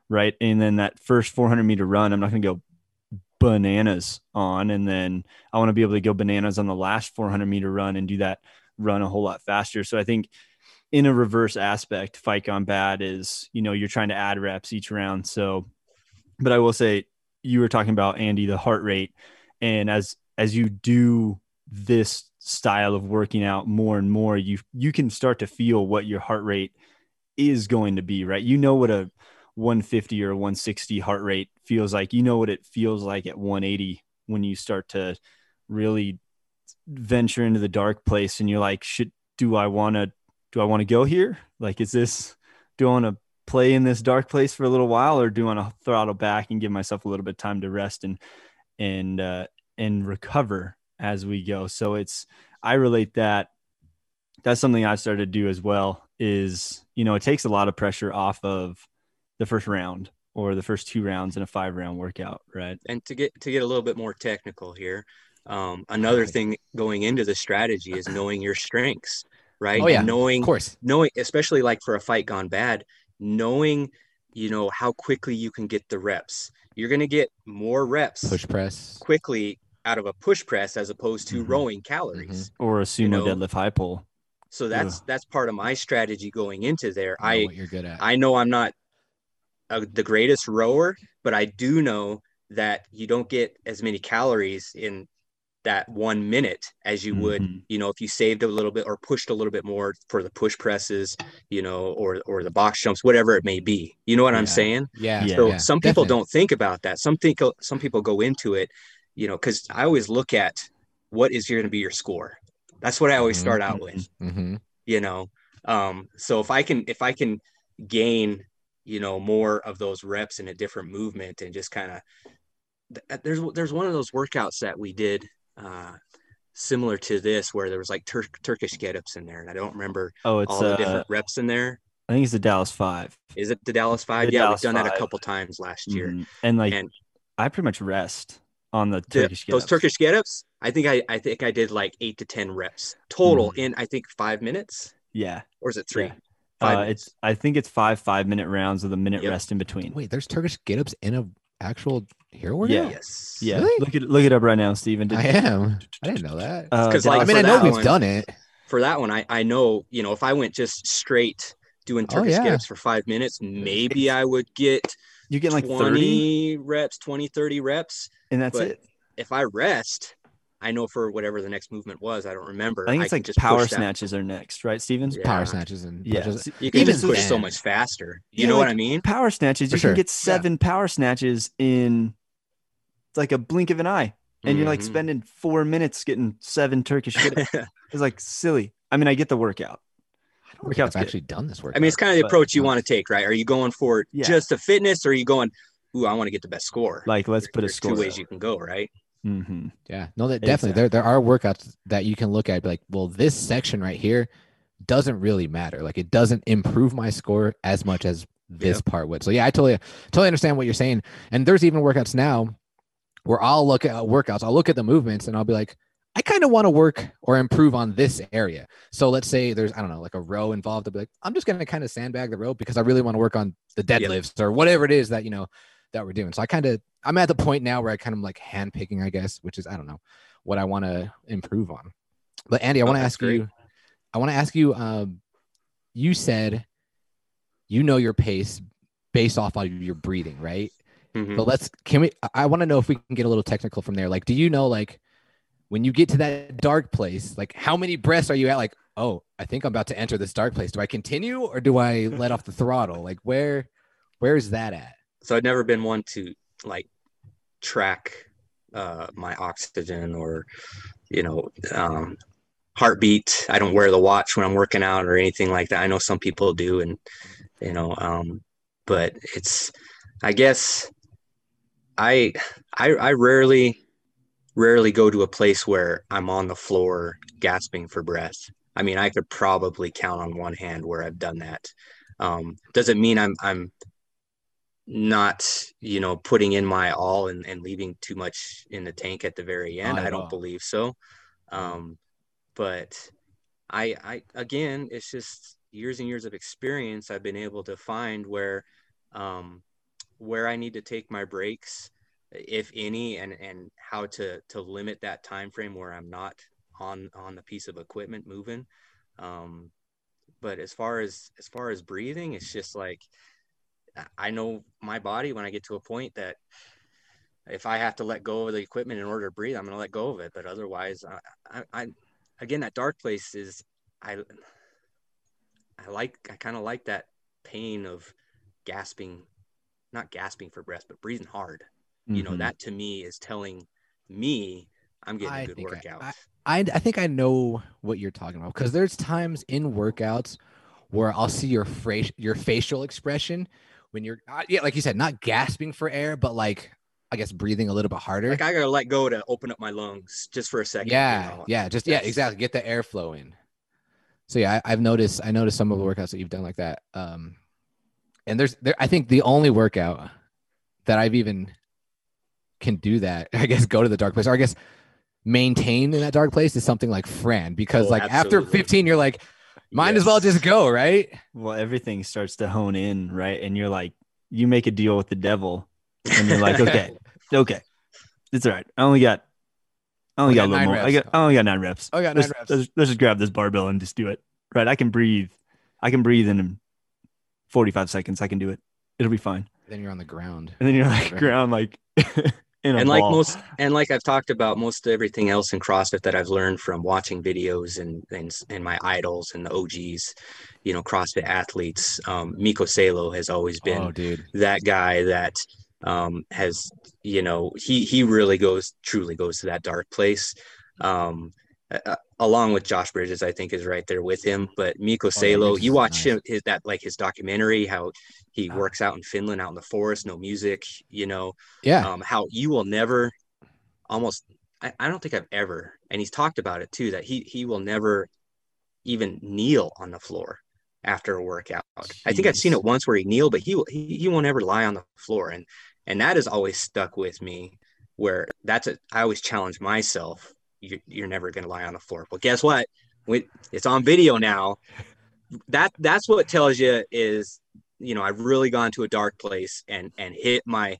right? And then that first 400 meter run, I'm not going to go bananas on. And then I want to be able to go bananas on the last 400 meter run and do that run a whole lot faster. So I think in a reverse aspect, fight gone bad is, you know, you're trying to add reps each round. So, but I will say you were talking about Andy, the heart rate. And as, as you do this style of working out more and more, you, you can start to feel what your heart rate is going to be, right? You know what a 150 or 160 heart rate feels like. You know what it feels like at 180 when you start to really venture into the dark place and you're like, should, do I want to, do I want to go here? Like, is this, do I want to play in this dark place for a little while or do I want to throttle back and give myself a little bit of time to rest and, and, uh, and recover as we go. So it's, I relate that. That's something I've started to do as well is, you know, it takes a lot of pressure off of the first round or the first two rounds in a five round workout. Right.
And to get to get a little bit more technical here, um, another thing going into the strategy is knowing your strengths, right?
Oh, yeah.
Knowing
Of course.
knowing especially like for a fight gone bad knowing you know how quickly you can get the reps you're going to get more reps
Push press.
quickly out of a push press as opposed to
Mhm.
rowing calories
Or a sumo
know,
deadlift high pull.
so that's
Ugh.
that's part of my strategy going into there
Know
i
what you're good at.
i know i'm not a, the greatest rower but i do know that you don't get as many calories in that one minute as you would
Mhm.
you know if you saved a little bit or pushed a little bit more for the push presses you know or or the box jumps whatever it may be you know what i'm saying
yeah.
Yeah.
so
yeah,
some people
definitely.
don't think about that some think some people go into it you know because i always look at what is going to be your score that's what i always
Mhm.
start out with
Mhm.
you know um so if i can if i can gain you know more of those reps in a different movement and just kind of there's there's one of those workouts that we did uh similar to this where there was like Tur- Turkish get-ups in there, and I don't remember
Oh, it's
all the
uh,
different reps in there.
I think it's the Dallas Five.
Is it the Dallas Five?
The
yeah,
Dallas
we've done that a couple times last year.
Mhm. And like
And
I pretty much rest on the
the-
Turkish
those
get-ups.
Turkish get-ups, I think I I think I did like eight to ten reps total
Mhm.
in I think five minutes,
Yeah.
or is it three?
Yeah.
Five
Uh, it's I think it's five five minute rounds with a minute
Yep.
rest in between.
Wait, there's Turkish get-ups in a actual hero workout?
Yeah.
Yes.
Yeah.
Really?
Look it look it up right now, Steven. Did-
I am. I didn't know that.
Uh,
'Cause, like,
I mean, I know we've
one-
done it.
For that one, I I know you know if I went just straight doing
Oh,
Turkish
yeah.
get-ups for five minutes, maybe I would get
you get like 30
20 reps, 20, 30 reps.
and that's
but
it.
If I rest, I know for whatever the next movement was, I don't remember.
I think it's
can
like
just
power
push that-
snatches are next, right, Stevens?
Yeah.
Power snatches and
Yeah.
pushes.
You can
Even
just push so much faster. You
Yeah,
know what I mean?
Power snatches,
For
you
sure.
can get seven power snatches in like a blink of an eye. And you're like
Mhm.
spending four minutes getting seven Turkish It's like silly. I mean, I get the workout.
I don't think
Workout's
I've
good.
actually done this workout.
I mean, it's kind of the
But-
approach you want to take, right? Are you going for
Yeah.
just the fitness, or are you going, "Ooh, I want to get the best score"?
Like, let's put a score.
There's
score.
two ways you can go, right?
Hmm
Yeah, no, that definitely there there are workouts that you can look at like, well, this section right here doesn't really matter. Like it doesn't improve my score as much as this
Yep.
part would. So yeah, I totally totally understand what you're saying. And there's even workouts now where I'll look at workouts, I'll look at the movements and I'll be like, I kind of want to work or improve on this area. So let's say there's I don't know, like a row involved. I'll be like, I'm just gonna kind of sandbag the row because I really want to work on the
Yep.
deadlifts or whatever it is that you know that we're doing. So I kind of I'm at the point now where I kind of like handpicking, I guess, which is I don't know what I want to improve on. But Andy, I
Oh,
want to ask
great.
you. I want to ask you. Um, you said you know your pace based off of your breathing, right?
Mhm.
But let's can we? I- I want to know if we can get a little technical from there. Like, do you know like when you get to that dark place, like how many breaths are you at? Like, oh, I think I'm about to enter this dark place. Do I continue or do I let off the throttle? Like, where where is that at?
So I've never been one to like track uh, my oxygen or, you know, um, heartbeat. I don't wear the watch when I'm working out or anything like that. I know some people do, and you know, um, but it's, I guess, I, I, I rarely, rarely go to a place where I'm on the floor gasping for breath. I mean, I could probably count on one hand where I've done that. Um, doesn't mean I'm, I'm not you know putting in my all and, and leaving too much in the tank at the very end.
Not
i don't believe so. Um but i i again it's just years and years of experience i've been able to find where um where i need to take my breaks if any and and how to to limit that time frame where i'm not on on the piece of equipment moving. Um but as far as as far as breathing it's just like I know my body when I get to a point that if I have to let go of the equipment in order to breathe, I'm going to let go of it. But otherwise, I, I, I again, that dark place is, I, I like, I kind of like that pain of gasping, not gasping for breath, but breathing hard. You know,
Mhm.
that to me is telling me I'm getting
I
a good workout.
I, I I think I know what you're talking about because there's times in workouts where I'll see your fra- your facial expression when you're uh, yeah, like you said, not gasping for air, but like I guess breathing a little bit harder.
like I got to let go to open up my lungs just for a second. you
yeah,
know.
yeah, just yeah, exactly. Get the airflow in. So yeah, I, I've noticed. I noticed some of the workouts that you've done like that. Um, and there's there. I think the only workout that I've even can do that. I guess go to the dark place, or I guess maintain in that dark place is something like Fran, because
Oh,
like after 15, you're like, might as well just go, right?
Well, everything starts to hone in, right? And you're like, you make a deal with the devil, and you're like, okay, okay, it's all right. I only got, I only
We
got,
got
a little
nine
more. I
reps.
got, I only got nine reps.
Oh, I got
let's,
nine reps.
Let's, let's just grab this barbell and just do it. Right? I can breathe. I can breathe in 45 seconds. I can do it. It'll be fine.
Then you're on the ground.
And then you're like ground, like in a
and like
ball.
most and like i've talked about most everything else in crossfit that i've learned from watching videos and and, and my idols and the og's you know crossfit athletes um Mikko Salo has always been
Oh,
that guy that um has you know he he really goes truly goes to that dark place um uh, along with Josh Bridges, I think is right there with him. But Mikko
Oh,
Salo,
Mikko's
you watch
nice.
him his that like his documentary, how he works out in Finland, out in the forest, no music, you know,
Yeah.
um, how you will never almost I, I don't think I've ever, and he's talked about it too, that he he will never even kneel on the floor after a workout. I think I've seen it once where he kneel, but he will he, he won't ever lie on the floor. And and that has always stuck with me where that's a I always challenge myself. You're, you're never gonna lie on the floor. Well, guess what? it's on video now. That that's what tells you is you know I've really gone to a dark place and and hit my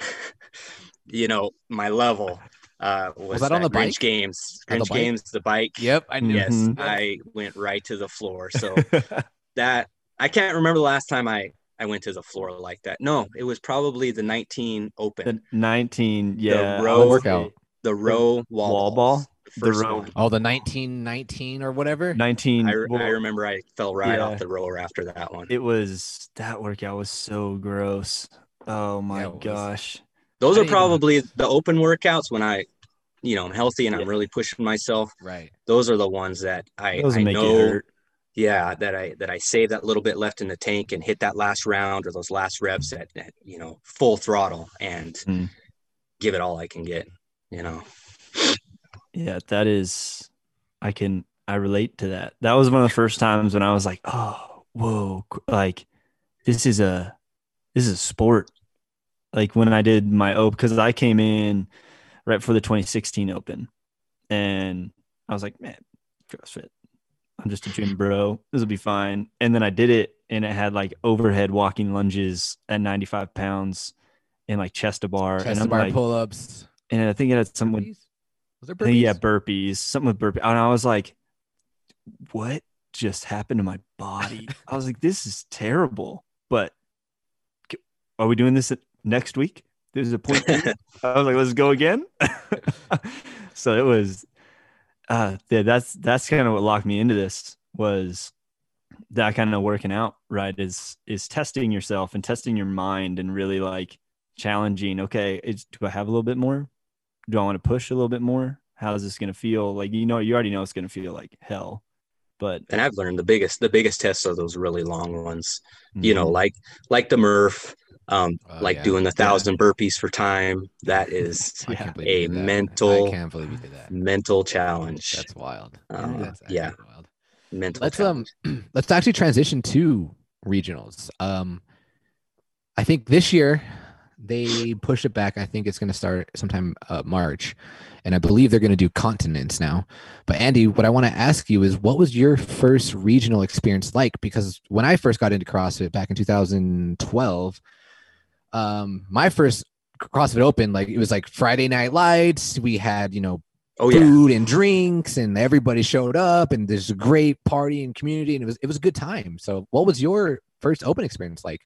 you know my level uh, was,
was that, on the
Grinch
bike?
Games.
On the
Grinch
bike?
Games, the bike.
Yep, I knew.
Yes,
Mhm.
I went right to the floor. So that I can't remember the last time I I went to the floor like that. No, it was probably the 19 Open,
the 19, yeah.
Row
would
workout.
Say
the row wall,
wall ball?
the
The row-
one.
Oh, the 1919 or whatever.
19.
I,
well,
I remember I fell right
Yeah.
off the rower after that one.
It was that workout was so gross. Oh my
Yeah,
gosh.
Those
I
are
didn't even-
probably the open workouts when I, you know, I'm healthy and
Yeah.
I'm really pushing myself.
Right.
Those are the ones that I, I
make
know,
you hurt.
yeah, that I that I save that little bit left in the tank and hit that last round or those last reps at, at you know full throttle and
Mm.
give it all I can get. You know,
Yeah, that is I can I relate to that. That was one of the first times when I was like, "Oh, whoa, like this is a this is a sport." Like when I did my open cuz I came in right for the 2016 Open and I was like, "Man, CrossFit. I'm just a gym bro. This will be fine." And then I did it and it had like overhead walking lunges at 95 pounds and like chest to bar and
Chest to
I'm
bar
like
pull-ups.
And I think it had some with
Was there
think, yeah,
burpees?
burpees, something with burpees. And I was like, what just happened to my body? I was like, this is terrible. But are we doing this next week? There's a point. I was like, let's go again. so it was, uh, yeah, that's, that's kind of what locked me into this was that kind of working out, right? Is, is testing yourself and testing your mind and really like challenging. Okay. It's, do I have a little bit more? Do I want to push a little bit more? How is this going to feel? Like you know, you already know it's going to feel like hell, but
and I've learned the biggest the biggest tests are those really long ones. You know,
Mhm.
like like the Murph, um,
Oh,
like
yeah.
doing the thousand burpees for time. That is
Yeah.
can't
a
you did that.
mental-
I can't believe you did that.
mental challenge.
That's wild.
Um,
That's
yeah.
wild.
mental.
Let's um let's actually transition to regionals. Um I think this year they push it back. I think it's going to start sometime uh, March, and I believe they're going to do continents now. But Andy, what I want to ask you is, what was your first regional experience like? Because when I first got into CrossFit back in 2012, um, my first CrossFit Open, like it was like Friday Night Lights. We had you know
oh yeah,
food and drinks and everybody showed up and there's a great party and community and it was it was a good time so what was your first open experience like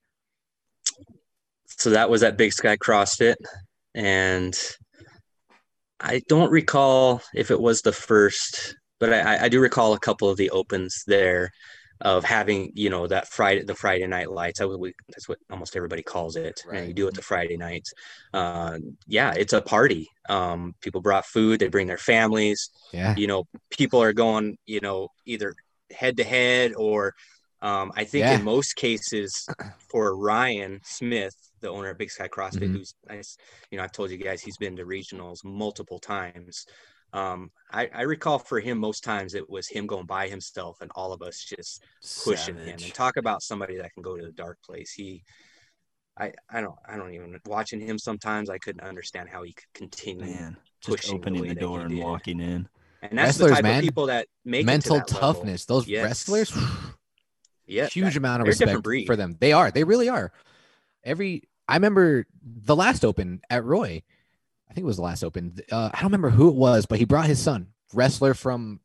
so that was at Big Sky CrossFit, and I don't recall if it was the first, but I, I do recall a couple of the opens there of having you know that Friday the Friday night lights. I would, we, that's what almost everybody calls it, and you do it the Friday nights. Uh, yeah, it's a party. Um, people brought food. They bring their families.
yeah
You know, people are going. You know, either head to head or um, I think
Yeah.
in most cases for Ryan Smith, the owner of Big Sky CrossFit,
Mhm.
who's nice, you know, I've told you guys he's been to regionals multiple times. Um, I, I recall for him most times it was him going by himself and all of us just pushing him and talk about somebody that can go to the dark place. He, I, I don't, I don't even watching him sometimes. I couldn't understand how he could continue.
man, just
pushing the
opening
way
the door and
did.
walking in.
And that's the type
man.
of people that make
mental
it to that level.
toughness those
Yes.
wrestlers
Yeah,
huge
that-
amount of
they're a different
respect for them they are they really are every i remember the last open at roy i think it was the last open uh, i don't remember who it was but he brought his son wrestler from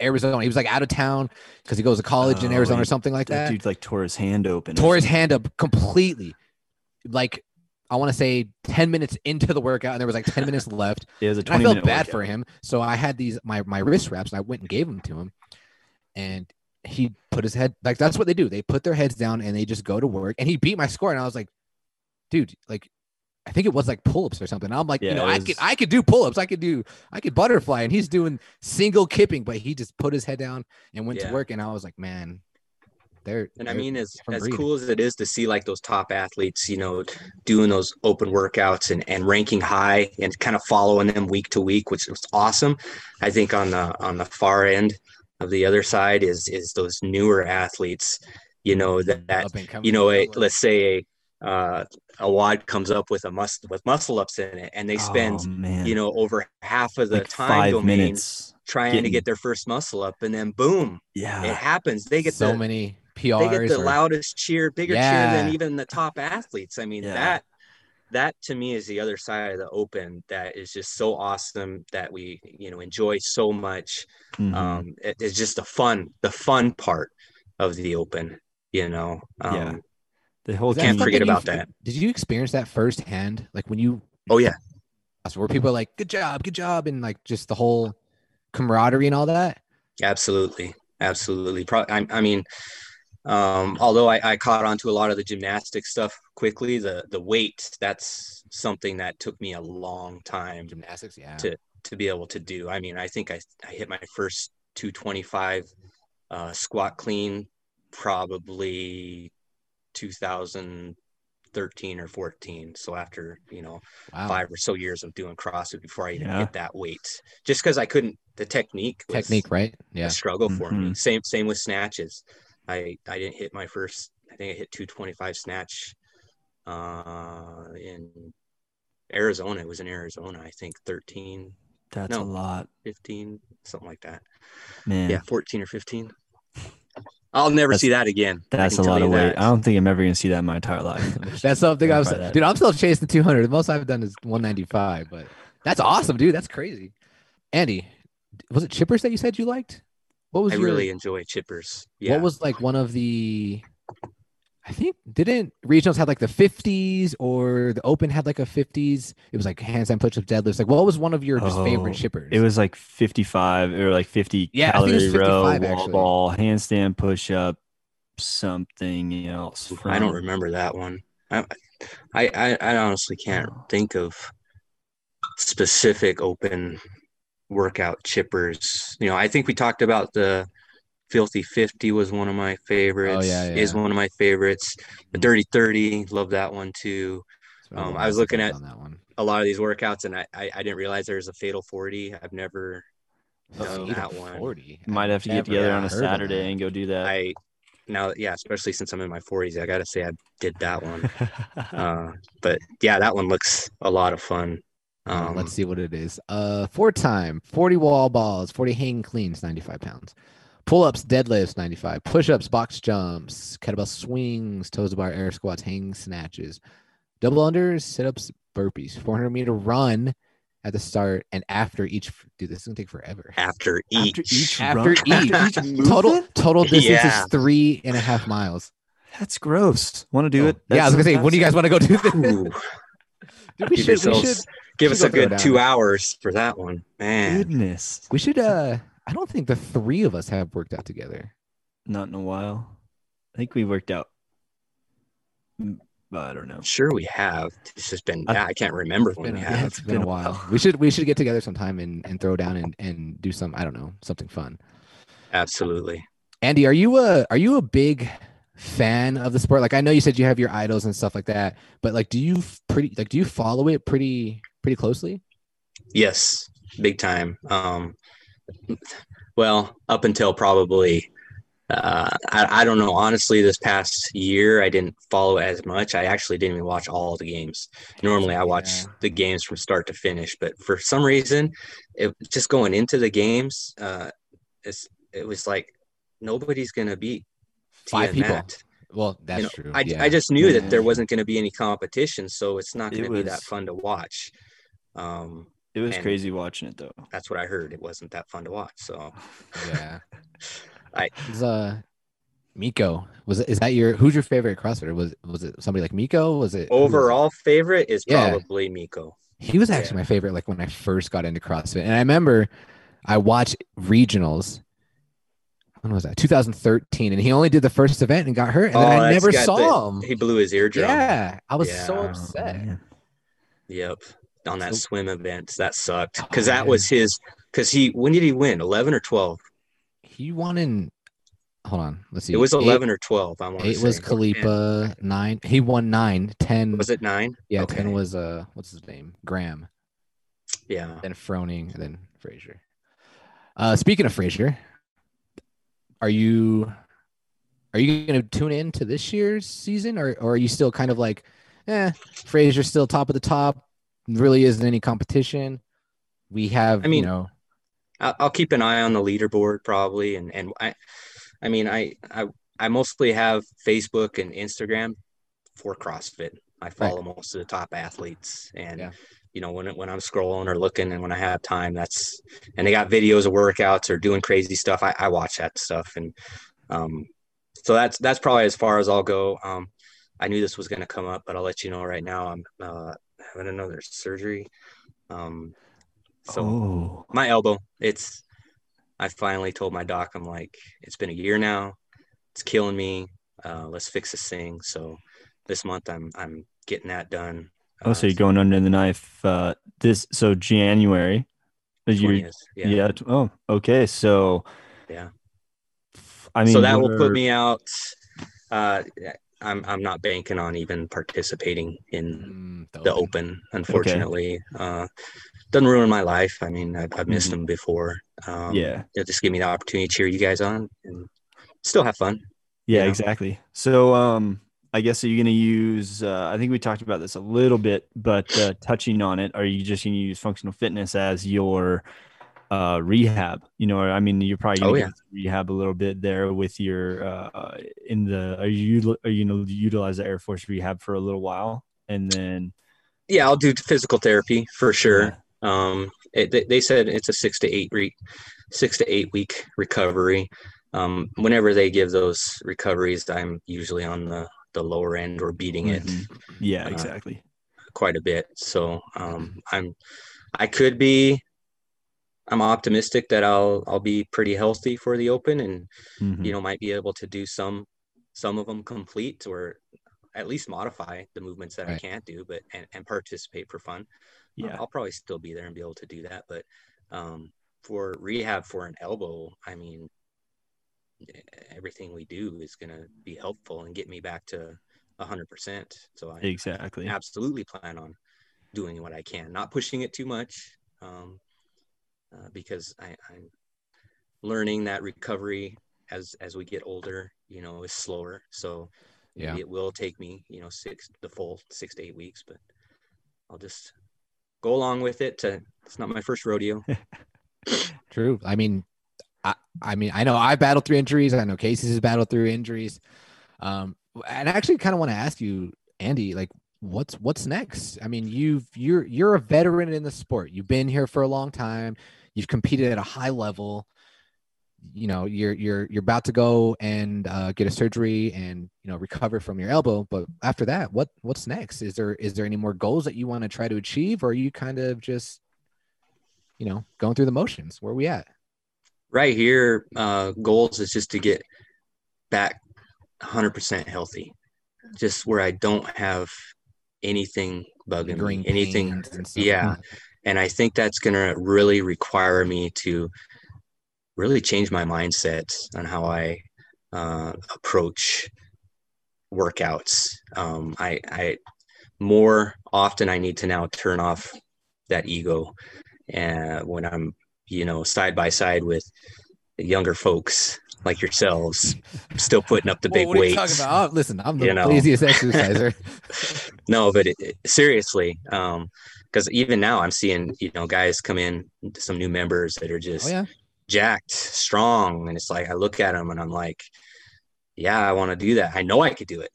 arizona he was like out of town because he goes to college in
Oh,
arizona
he-
or something like
That
that
dude like tore his hand open.
tore his hand up completely. Like I want to say 10 minutes into the workout, and there was like 10 minutes left.
It was a
And I
20
felt bad
workout.
for him. So I had these my my wrist wraps and I went and gave them to him. And he put his head like that's what they do. They put their heads down and they just go to work. And he beat my score. And I was like, dude, like I think it was like pull-ups or something. I'm like,
Yeah,
you know,
it
I could I could do pull-ups, I could do I could butterfly, and he's doing single kipping, but he just put his head down and went
Yeah.
to work. And I was like, man, They're
And I
they're
mean, as as
breed.
cool as it is to see like those top athletes, you know, doing those open workouts and, and ranking high and kind of following them week to week, which was awesome. I think on the on the far end of the other side is is those newer athletes, you know, that, that
Up and coming
you know, a, let's say a uh, a WOD comes up with a mus with muscle ups in it, and they spend
Oh,
you know over half of the
like
time domain
minutes.
trying to get their first muscle up, and then boom,
yeah it
happens. They get
so
the,
many PRs they
get the
or-
loudest cheer, bigger cheer than even the top athletes. I mean,
Yeah.
that that to me is the other side of the open that is just so awesome that we you know enjoy so much.
Mhm.
Um, it- it's just the fun, the fun part of the open. You know, um,
Yeah. the whole
can't forget about that.
Did you experience that firsthand? Like when you
Oh yeah,
where people are like, "Good job, good job," and like just the whole camaraderie and all that.
absolutely, absolutely. Pro- I, I mean, um, although I, I caught on to a lot of the gymnastic stuff quickly, the the weight that's something that took me a long time
Gymnastics, yeah.
To- to be able to do. I mean, I think I, I hit my first 225 uh, squat clean probably 2013 or 14. So after, you know,
wow.
five or so years of doing CrossFit before I even
Yeah.
hit that weight, just because I couldn't, the technique, was
Technique, right? Yeah.
a struggle for me.
Mhm.
Same, same with snatches. I, I didn't hit my first, I think I hit 225 snatch uh, in Arizona. It was in Arizona, I think 13,
That's
No.
a lot,
15, something like that.
man.
Yeah, 14 or 15. I'll never
That's-
see that again.
That's a lot of weight.
that.
I don't think I'm ever gonna see that in my entire life.
That's something I was,
Verify that.
dude. I'm still chasing 200. The most I've done is 195, but that's awesome, dude. That's crazy. Andy, was it chippers that you said you liked? What was
I
your,
really enjoy chippers. Yeah.
what was like one of the? I think didn't regionals had like the 50s or the open had like a 50s. It was like handstand push-ups, deadlifts. Like, what was one of your
Oh,
favorite chippers?
It was like 55 or like 50
Yeah, I think it was
calorie row, wall
actually.
ball, handstand push up, something else.
I don't remember that one. I, I, I, I honestly can't
Oh.
think of specific open workout chippers. You know, I think we talked about the Filthy 50 was one of my favorites.
Oh, yeah,
Is one of my favorites. The Dirty 30, love that one too.
It's been a
um, I was looking at-
done that one.
A lot of these workouts, and I, I, I didn't realize there was a Fatal 40. I've never done
Fatal
that one.
40.
Might have to get together on a
heard of that.
Saturday and go do that.
I now, yeah, especially since I'm in my 40s, I got to say I did that one. uh, but yeah, that one looks a lot of fun.
Uh,
Um,
let's see what it is. Uh, four time, 40 wall balls, 40 hang cleans, 95 pounds. Pull ups, deadlifts, 95. Push ups, box jumps, kettlebell swings, toes to bar, air squats, hang snatches. Double unders, sit ups, burpees. 400 meter run at the start and after each. Dude, this is going to take forever.
after each,
After each
After
run-
each.
after each
Total total distance
Yeah.
is three and a half miles.
That's gross. Want to do it?
yeah, I was gonna say, when do you guys want to go do this?
Ooh,
Dude, we
give
should, we should,
give us a
throw
good two hours for that one, man.
goodness.
we should. Uh, I don't think the three of us have worked out together.
Not in a while. I think we worked out. Mm, but I don't know.
Sure, we have. It's just been.
I-
I can't remember when
been,
we
a,
have.
it's been a while. We should we should get together sometime and, and throw down and, and do some I don't know something fun.
Absolutely.
Andy, are you a are you a big fan of the sport? Like I know you said you have your idols and stuff like that, but like do you pretty like do you follow it pretty pretty closely?
Yes, big time. Um, well, up until probably, uh, I, I don't know. Honestly, this past year, I didn't follow as much. I actually didn't even watch all the games. Normally, I watch
Yeah.
the games from start to finish, but for some reason, it just going into the games, uh, it's, it was like nobody's gonna beat Tia
Five people.
Mat.
Well, that's
You know,
true.
I,
yeah.
I just knew that there wasn't going to be any competition, so it's not
It
going to be that fun to watch. Um,
It was crazy watching it though.
that's what I heard. It wasn't that fun to watch. So
yeah.
I-
Is, uh Mikko was it, is that your who's your favorite CrossFitter? Was was it somebody like Mikko? Was it who was it?
overall favorite is
Yeah.
probably Mikko.
He was actually my favorite, like when I first got into CrossFit. And I remember I watched regionals. When was that? 2013. And he only did the first event and got hurt. And then
Oh,
I never
got
saw him.
He blew his eardrum.
Yeah. I was so upset.
man.
Yep. On that
So-
swim event, that sucked
Oh,
because that
man.
was his. Because he, when did he win? Eleven or twelve?
He won in hold on. Let's see.
It was
Eight-
11 or 12. I want to
Eight
say.
was
Khalipa 10.
Nine. He won nine. Ten.
Was it nine?
Yeah.
Okay.
Ten was uh. What's his name? Graham.
Yeah.
Then Froning. And then Fraser. Uh, speaking of Fraser, are you are you going to tune in to this year's season, or or are you still kind of like, eh, Fraser's still top of the top? Really isn't any competition. We have,
I mean,
you know,
I'll, I'll keep an eye on the leaderboard probably, and and I, I mean, I I I mostly have Facebook and Instagram for CrossFit. I follow most of the top athletes, and
Yeah.
You know when when I'm scrolling or looking, and when I have time, that's and they got videos of workouts or doing crazy stuff. I, I watch that stuff, and um, so that's that's probably as far as I'll go. Um, I knew this was going to come up, but I'll let you know right now. I'm uh, having another surgery. Um, so
oh,
my elbow it's i finally told my doc i'm like it's been a year now it's killing me uh, let's fix this thing so this month i'm i'm getting that done
oh, so you're going under the knife. Uh, this so January. You
20th,
yeah.
yeah.
Oh, okay. So
Yeah.
I mean,
so that will put me out uh i'm i'm not banking on even participating in
mm,
the open unfortunately uh doesn't ruin my life i mean i've, I've missed
Mhm.
them before um
Yeah.
it'll just give me the opportunity to cheer you guys on and still have fun
Yeah,
know?
exactly. So, um, I guess are you going to use? Uh, I think we talked about this a little bit, but uh, touching on it, are you just going to use functional fitness as your uh, rehab? You know, I mean, you're probably going
Oh,
to rehab a little bit there with your uh, in the. Are you are you going to utilize the Air Force rehab for a little while, and then
yeah i'll do physical therapy for sure
Yeah.
um it, they, they said it's a six to eight week six to eight week recovery um whenever they give those recoveries i'm usually on the the lower end or beating it
Mhm. yeah,
Uh,
exactly.
quite a bit so um i'm i could be i'm optimistic that i'll i'll be pretty healthy for the open and
Mhm.
you know might be able to do some some of them complete or at least modify the movements that i can't do but and, and participate for fun
yeah,
I'll probably still be there and be able to do that. But um, for rehab for an elbow, I mean, everything we do is going to be helpful and get me back to 100%. So I
exactly.
absolutely plan on doing what I can, not pushing it too much um, uh, because I, I'm learning that recovery as as we get older, you know, is slower. So
Yeah.
maybe it will take me, you know, six the full six to eight weeks, but I'll just go along with it. To, it's not my first rodeo.
True. I mean, I, mean, I know I battled through injuries. I know Casey's has battled through injuries. Um, and I actually kind of want to ask you, Andy, like, what's what's next? I mean, you've you're you're a veteran in the sport. You've been here for a long time. You've competed at a high level. You know, you're you're you're about to go and uh, get a surgery and you know recover from your elbow. But after that, what what's next? Is there is there any more goals that you want to try to achieve, or are you kind of just you know going through the motions? Where are we at?
Right here, uh, goals is just to get back 100% healthy, just where I don't have anything bugging
lingering
me, anything.
and
Yeah. And I think that's going to really require me to really change my mindset on how I uh, approach workouts. Um, I, I more often I need to now turn off that ego, and when I'm you know side by side with younger folks like yourselves, still putting up the big
what
weights.
talking about? Oh, listen, I'm the
You know.
laziest exerciser.
no, but it, it- seriously, um, because even now I'm seeing you know guys come in, some new members that are just
oh yeah,
jacked, strong, and it's like I look at them and I'm like, yeah, I want to do that. I know I could do it.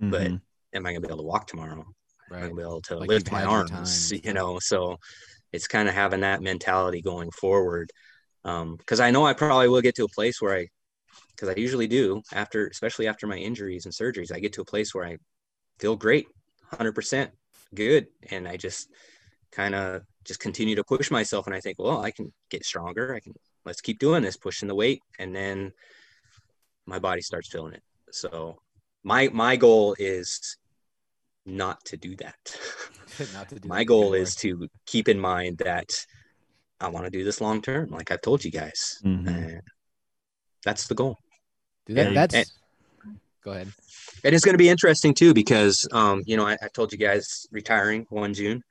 but-
Mhm.
Am I gonna be able to walk tomorrow? Am I
right.
gonna be able to
Like
lift my arms? You know, so it's kind of having that mentality going forward. Um, because I know I probably will get to a place where I, because I usually do after, especially after my injuries and surgeries, I get to a place where I feel great, hundred percent good, and I just kind of just continue to push myself, and I think, well, I can get stronger. I can let's keep doing this, pushing the weight, and then my body starts feeling it. So my my goal is not to do that.
Not to do
my goal
anymore.
is to keep in mind that I want to do this long term, like I've told you guys.
Mhm.
And that's the goal.
Dude, that,
And-
that's
and-
go ahead.
and it's going to be interesting too because um, you know I, I told you guys retiring one June,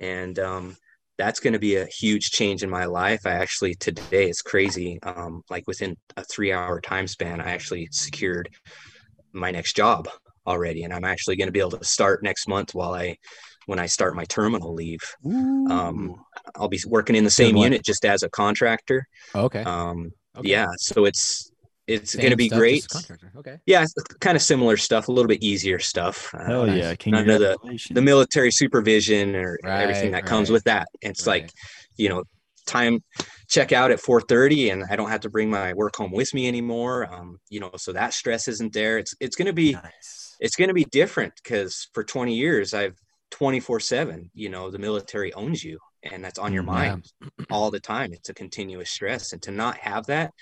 and um, that's going to be a huge change in my life. I actually today it's crazy. Um, like within a three-hour time span, I actually secured my next job already, and I'm actually going to be able to start next month while I when I start my terminal leave. Um, I'll be working in the same unit just as a contractor.
Oh, okay.
Um,
okay.
Yeah, so it's it's going to be great.
Okay.
Yeah, kind of similar stuff, a little bit easier stuff. Uh,
Hell
nice.
yeah!
None of the-
Congratulations.
the military supervision or
Right,
everything that comes with that. It's
Right.
like, you know, time check out at 4:30 and I don't have to bring my work home with me anymore. Um, you know, so that stress isn't there. It's it's going to be
nice.
it's going to be different because for 20 years I've 24/7, you know, the military owns you and that's on your.
Yeah.
mind all the time. It's a continuous stress and to not have that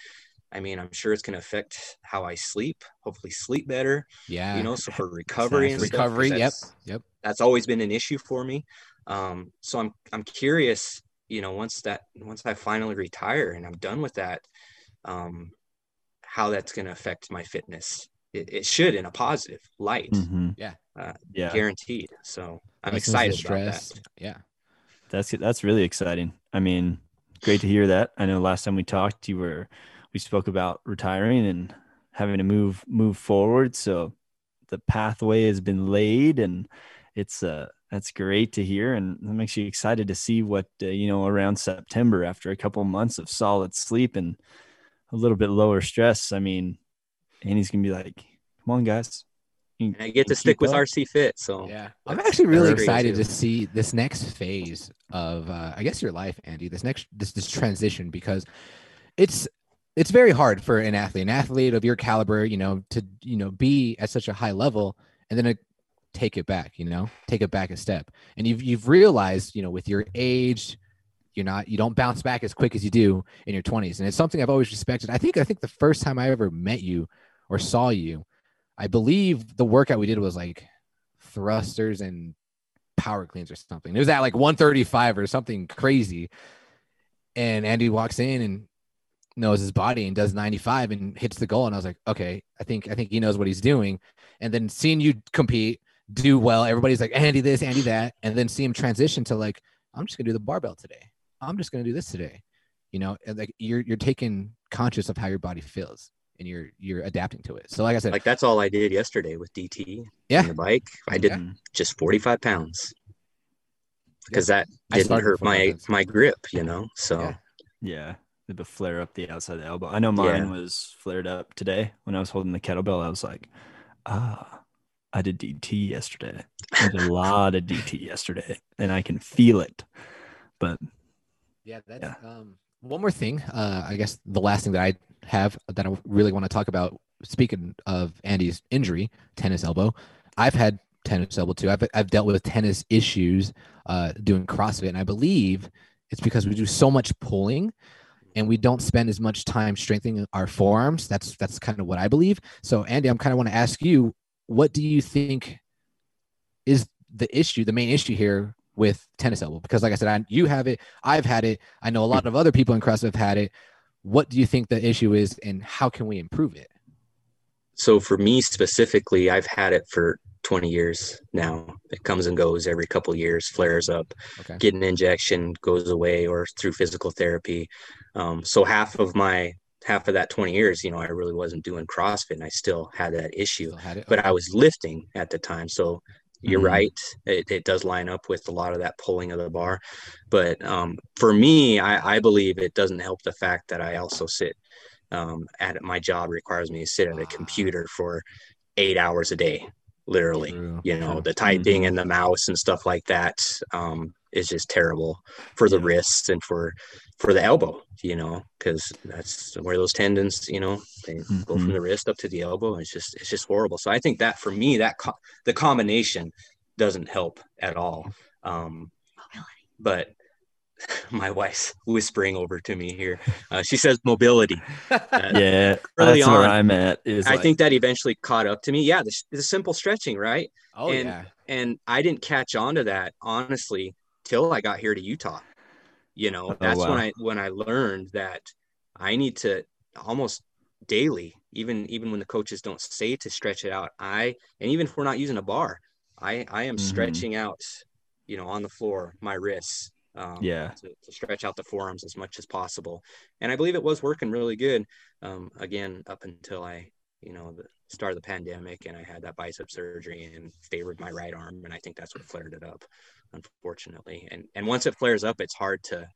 I mean, I'm sure it's going to affect how I sleep. Hopefully, sleep better.
Yeah.
You know, so for recovery and
Exactly.
stuff, 'cause
recovery. Yep. Yep.
that's always been an issue for me. Um, so I'm I'm curious, you know, once that once I finally retire and I'm done with that, um, how that's going to affect my fitness. It, it should in a positive light,
Mhm.
Yeah.
Uh,
yeah.
guaranteed. So I'm
Lessens the
excited about that.
Yeah.
That's that's really exciting. I mean, great to hear that. I know last time we talked, you were we spoke about retiring and having to move move forward. So the pathway has been laid, and it's uh that's great to hear, and that makes you excited to see what uh, you know around September after a couple months of solid sleep and a little bit lower stress. I mean, Andy's gonna be like, "Come on, guys." You-
And I get to stick with
up."
RC Fit. So
Yeah. I'm actually really excited
too.
to see this next phase of uh, I guess your life, Andy, this next this this transition because it's it's very hard for an athlete, an athlete of your caliber, you know, to you know be at such a high level and then to take it back, you know, take it back a step. And you've you've realized, you know, with your age, you're not you don't bounce back as quick as you do in your 20s. And it's something I've always respected. I think I think the first time I ever met you or saw you, I believe the workout we did was like thrusters and power cleans or something. It was at like 135 or something crazy. And Andy walks in and knows his body and does 95 and hits the goal. And I was like, okay, I think I think he knows what he's doing. And then seeing you compete, do well, everybody's like Andy this, Andy that, and then see him transition to like, I'm just gonna do the barbell today. I'm just gonna do this today. You know, and like you're you're taking conscious of how your body feels and you're you're adapting to it. So like I said,
like that's all I did yesterday with DT
Yeah.
on the bike. I did
Yeah.
Just 45 pounds because that
I
didn't hurt my
pounds.
my grip, you know. So
Yeah.
Yeah, the flare up the outside of the elbow. I know mine
Yeah.
was flared up today when I was holding the kettlebell. I was like, ah, I did DT yesterday. I did a lot of DT yesterday, and I can feel it. But
Yeah, that's
Yeah.
um one more thing. Uh I guess the last thing that I have that I really want to talk about speaking of Andy's injury, tennis elbow. I've had tennis elbow too. I've I've dealt with tennis issues uh doing CrossFit and I believe it's because we do so much pulling and we don't spend as much time strengthening our forearms. That's that's kind of what I believe. So Andy, I'm kind of want to ask you, what do you think is the issue, the main issue here with tennis elbow? Because like I said, I, you have it, I've had it. I know a lot of other people in CrossFit have had it. What do you think the issue is, and how can we improve it?
so for me specifically, I've had it for 20 years now. It comes and goes every couple years, flares up,
Okay.
get an injection, goes away, or through physical therapy. Um, so half of my half of that 20 years, you know, I really wasn't doing CrossFit, and I still had that issue.
Had.
But I was lifting at the time, so you're
Mhm.
right. It, it does line up with a lot of that pulling of the bar. But um, for me, I, I believe it doesn't help the fact that I also sit um, at my job requires me to sit at a computer for eight hours a day, literally.
True,
You know,
true.
the typing and the mouse and stuff like that um, is just terrible for the wrists and for for the elbow. You know, because that's where those tendons, you know, they go from the wrist up to the elbow. It's just it's just horrible. So I think that for me, that co- the combination doesn't help at all. Um, but my wife's whispering over to me here. Uh, she says mobility. Uh,
yeah,
Early
that's where I'm at. Is
I
like,
think that eventually caught up to me. Yeah, the, the simple stretching, right?
oh
and-
yeah.
And I didn't catch on to that honestly till I got here to Utah. You know,
Oh,
that's
wow.
when I when I learned that I need to almost daily, even even when the coaches don't say to stretch it out. I and even if we're not using a bar, I I am
Mhm.
stretching out, you know, on the floor my wrists. Um,
Yeah.
to, to stretch out the forearms as much as possible, and I believe it was working really good. Um, again, up until I, you know, the start of the pandemic, and I had that bicep surgery and favored my right arm, and I think that's what flared it up, unfortunately. And and once it flares up, it's hard to,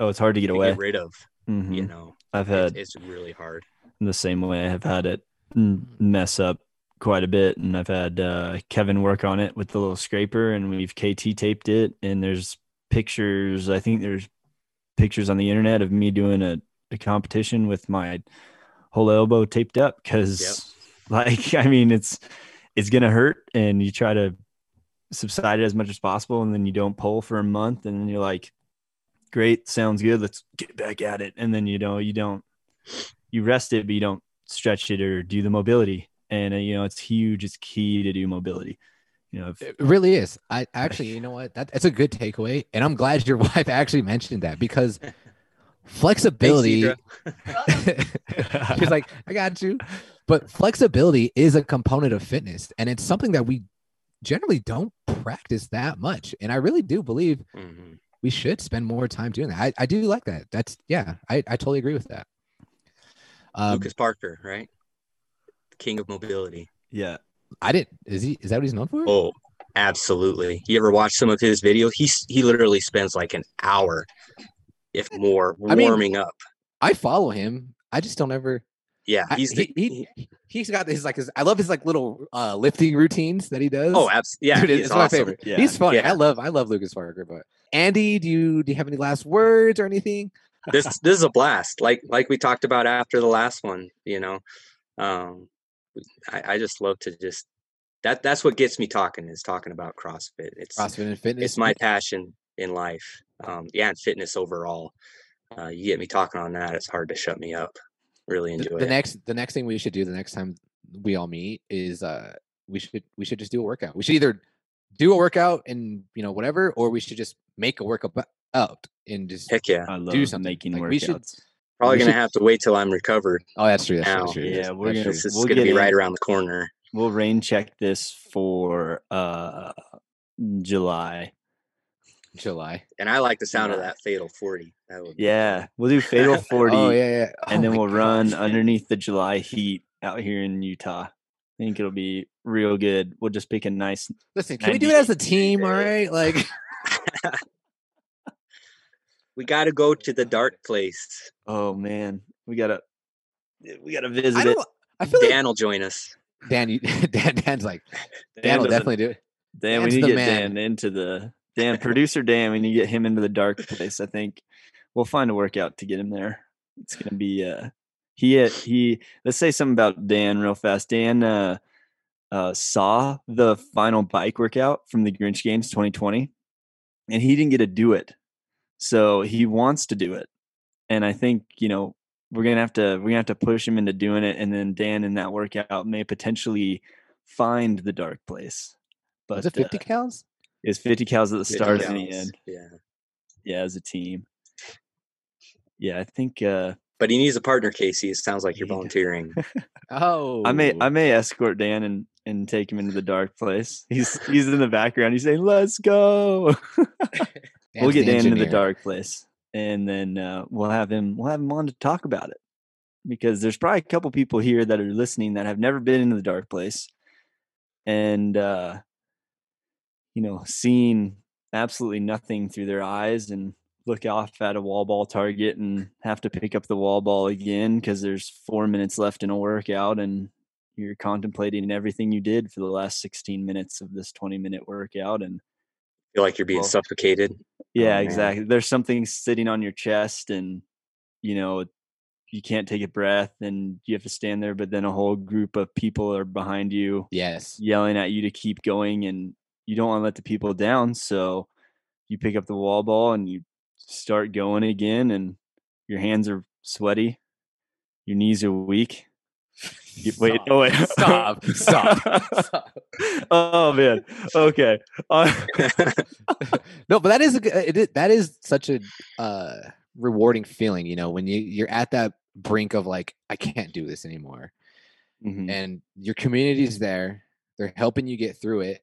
Oh, it's hard to get
to
away.
get rid of.
Mhm.
You know,
I've had
it's really hard.
in the same way I have had it mess up quite a bit, and I've had uh, Kevin work on it with the little scraper, and we've KT taped it, and there's pictures. I think there's pictures on the internet of me doing a, a competition with my whole elbow taped up because, like, I mean, it's it's gonna hurt, and you try to subside it as much as possible, and then you don't pull for a month, and then you're like, great, sounds good, let's get back at it, and then you know you don't you rest it, but you don't stretch it or do the mobility. And uh, you know, it's huge. It's key to do mobility. You know, if,
It really is. I actually, you know what? That, that's a good takeaway, and I'm glad your wife actually mentioned that because flexibility. She's like, I got you. But flexibility is a component of fitness, and it's something that we generally don't practice that much. And I really do believe
Mhm.
we should spend more time doing that. I, I do like that. That's yeah, I, I totally agree with that. Um,
Lucas Parker, right? King of mobility.
yeah,
I didn't. Is he? Is that what he's known for?
Oh, absolutely. You ever watch some of his videos? He's he literally spends like an hour, if more,
I mean,
warming up.
I follow him. I just don't ever.
Yeah, he's the,
he, he, he's got his like his. I love his like little uh lifting routines that he does.
oh, abs- yeah,
Dude,
he's
it's my favorite.
Yeah.
He's funny.
Yeah.
I love I love Lucas Parker. But Andy, do you do you have any last words or anything?
This this is a blast. Like like we talked about after the last one. You know, um, I, I just love to just that. That's what gets me talking is talking about CrossFit. It's
CrossFit and fitness.
it's my passion in life. Um, yeah, and fitness overall. Uh, you get me talking on that, it's hard to shut me up. Really
the,
enjoy
the
it.
next the next thing we should do the next time we all meet is uh we should we should just do a workout. We should either do a workout and you know whatever, or we should just make a workout out and just.
Heck yeah.
I love
Do something.
making
Like,
workouts.
we should-
Probably
we
gonna
should-
have to wait till I'm recovered.
Oh, that's true. That's true.
Now,
That's true.
yeah,
that's-
we're
that's
gonna-
true.
This is
We'll
gonna be
get
right
in.
around the corner.
We'll rain check this for uh July.
July.
And I like the sound of that fatal 40. That would be
Yeah, we'll do Fatal 40,
Oh yeah, yeah.
and
Oh,
then we'll run
gosh.
underneath the July heat out here in Utah. I think it'll be real good. We'll just pick a nice.
Listen, can we do it as a team? All right, like
we got to go to the dark place.
Oh man, we gotta we gotta visit
I
it.
don't. I feel like
Dan will join us.
Dan. You, Dan. Dan's like Dan,
Dan
will definitely do it.
Dan, we
Dan's
need to
the
get
man.
Dan into the Dan producer Dan. Need to get him into the dark place. I think we'll find a workout to get him there. It's gonna be uh he he. Let's say something about Dan real fast. Dan uh, uh saw the final bike workout from the Grinch Games 2020, and he didn't get to do it, so he wants to do it. And I think you know we're gonna have to we're gonna have to push him into doing it, and then Dan in that workout may potentially find the dark place. But
Was it 50
uh,
cows?
It's 50 cows at the
50
start and the end.
Yeah.
Yeah, as a team. Yeah, I think uh
But he needs a partner, Casey. It sounds like you're
Yeah.
volunteering.
Oh,
I may I may escort Dan and and take him into the dark place. He's he's in the background. He's saying, "Let's go." we'll get
the
Dan into the dark place, and then uh, we'll have him we'll have him on to talk about it because there's probably a couple people here that are listening that have never been into the dark place, and uh, you know, seeing absolutely nothing through their eyes and look off at a wall ball target and have to pick up the wall ball again because there's four minutes left in a workout and you're contemplating everything you did for the last 16 minutes of this 20 minute workout and
feel like you're being
Well,
suffocated.
Oh, yeah
man.
exactly there's something sitting on your chest and you know you can't take a breath and you have to stand there but then a whole group of people are behind you
Yes.
yelling at you to keep going and you don't want to let the people down so you pick up the wall ball and you start going again and your hands are sweaty your knees are weak You- wait
Stop.
oh wait
Stop. Stop. Stop.
oh man okay uh,
no, but that is a, g- it is, that is such a uh, rewarding feeling. You know, when you you're at that brink of like I can't do this anymore.
Mhm.
And your community's there. They're helping you get through it.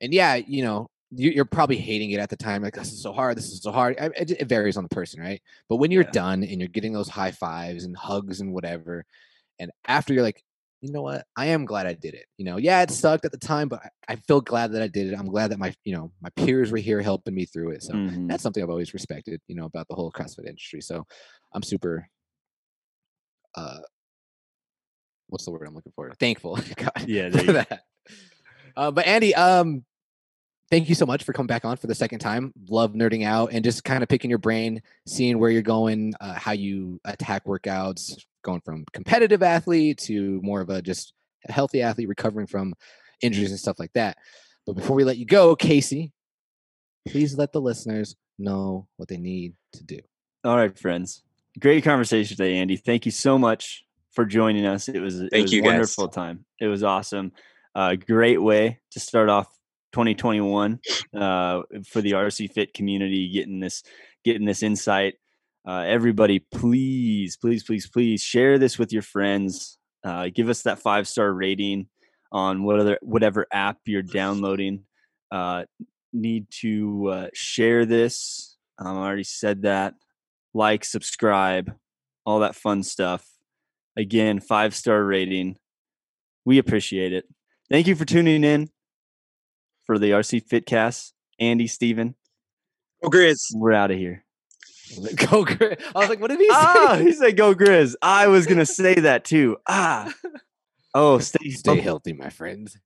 And yeah, you know, you, you're probably hating it at the time. Like this is so hard. This is so hard. It, it varies on the person, right? But when you're
Yeah.
done and you're getting those high fives and hugs and whatever, and after you're like, you know what? I am glad I did it. You know, yeah, it sucked at the time, but I, I feel glad that I did it. I'm glad that my, you know, my peers were here helping me through it. So
Mhm.
that's something I've always respected, you know, about the whole CrossFit industry. So I'm super uh what's the word I'm looking for? Thankful. God,
Yeah,
for
there you go.
that. Uh, but Andy, um thank you so much for coming back on for the second time. Love nerding out and just kind of picking your brain, seeing where you're going, uh, how you attack workouts, going from competitive athlete to more of a just a healthy athlete recovering from injuries and stuff like that. But before we let you go, Casey, please let the listeners know what they need to do.
All right, friends. Great conversation today, Andy. Thank you so much for joining us. It was it
Thank
was
you,
a
guys.
wonderful time. It was awesome. Uh, great way to start off 2021 uh, for the RC Fit community, getting this getting this insight. Uh, everybody, please, please, please, please share this with your friends. Uh, give us that five star rating on whatever whatever app you're downloading. Uh, need to uh, share this. Um, I already said that. Like, subscribe, all that fun stuff. Again, five star rating. We appreciate it. Thank you for tuning in for the RC Fitcast. Andy, Steven,
Oh, Grizz.
we're out of here.
Go, Gri- I was like, what did he say?
ah, he said go Grizz. I was gonna say that too. Ah. Oh, stay
Stay healthy, my friends.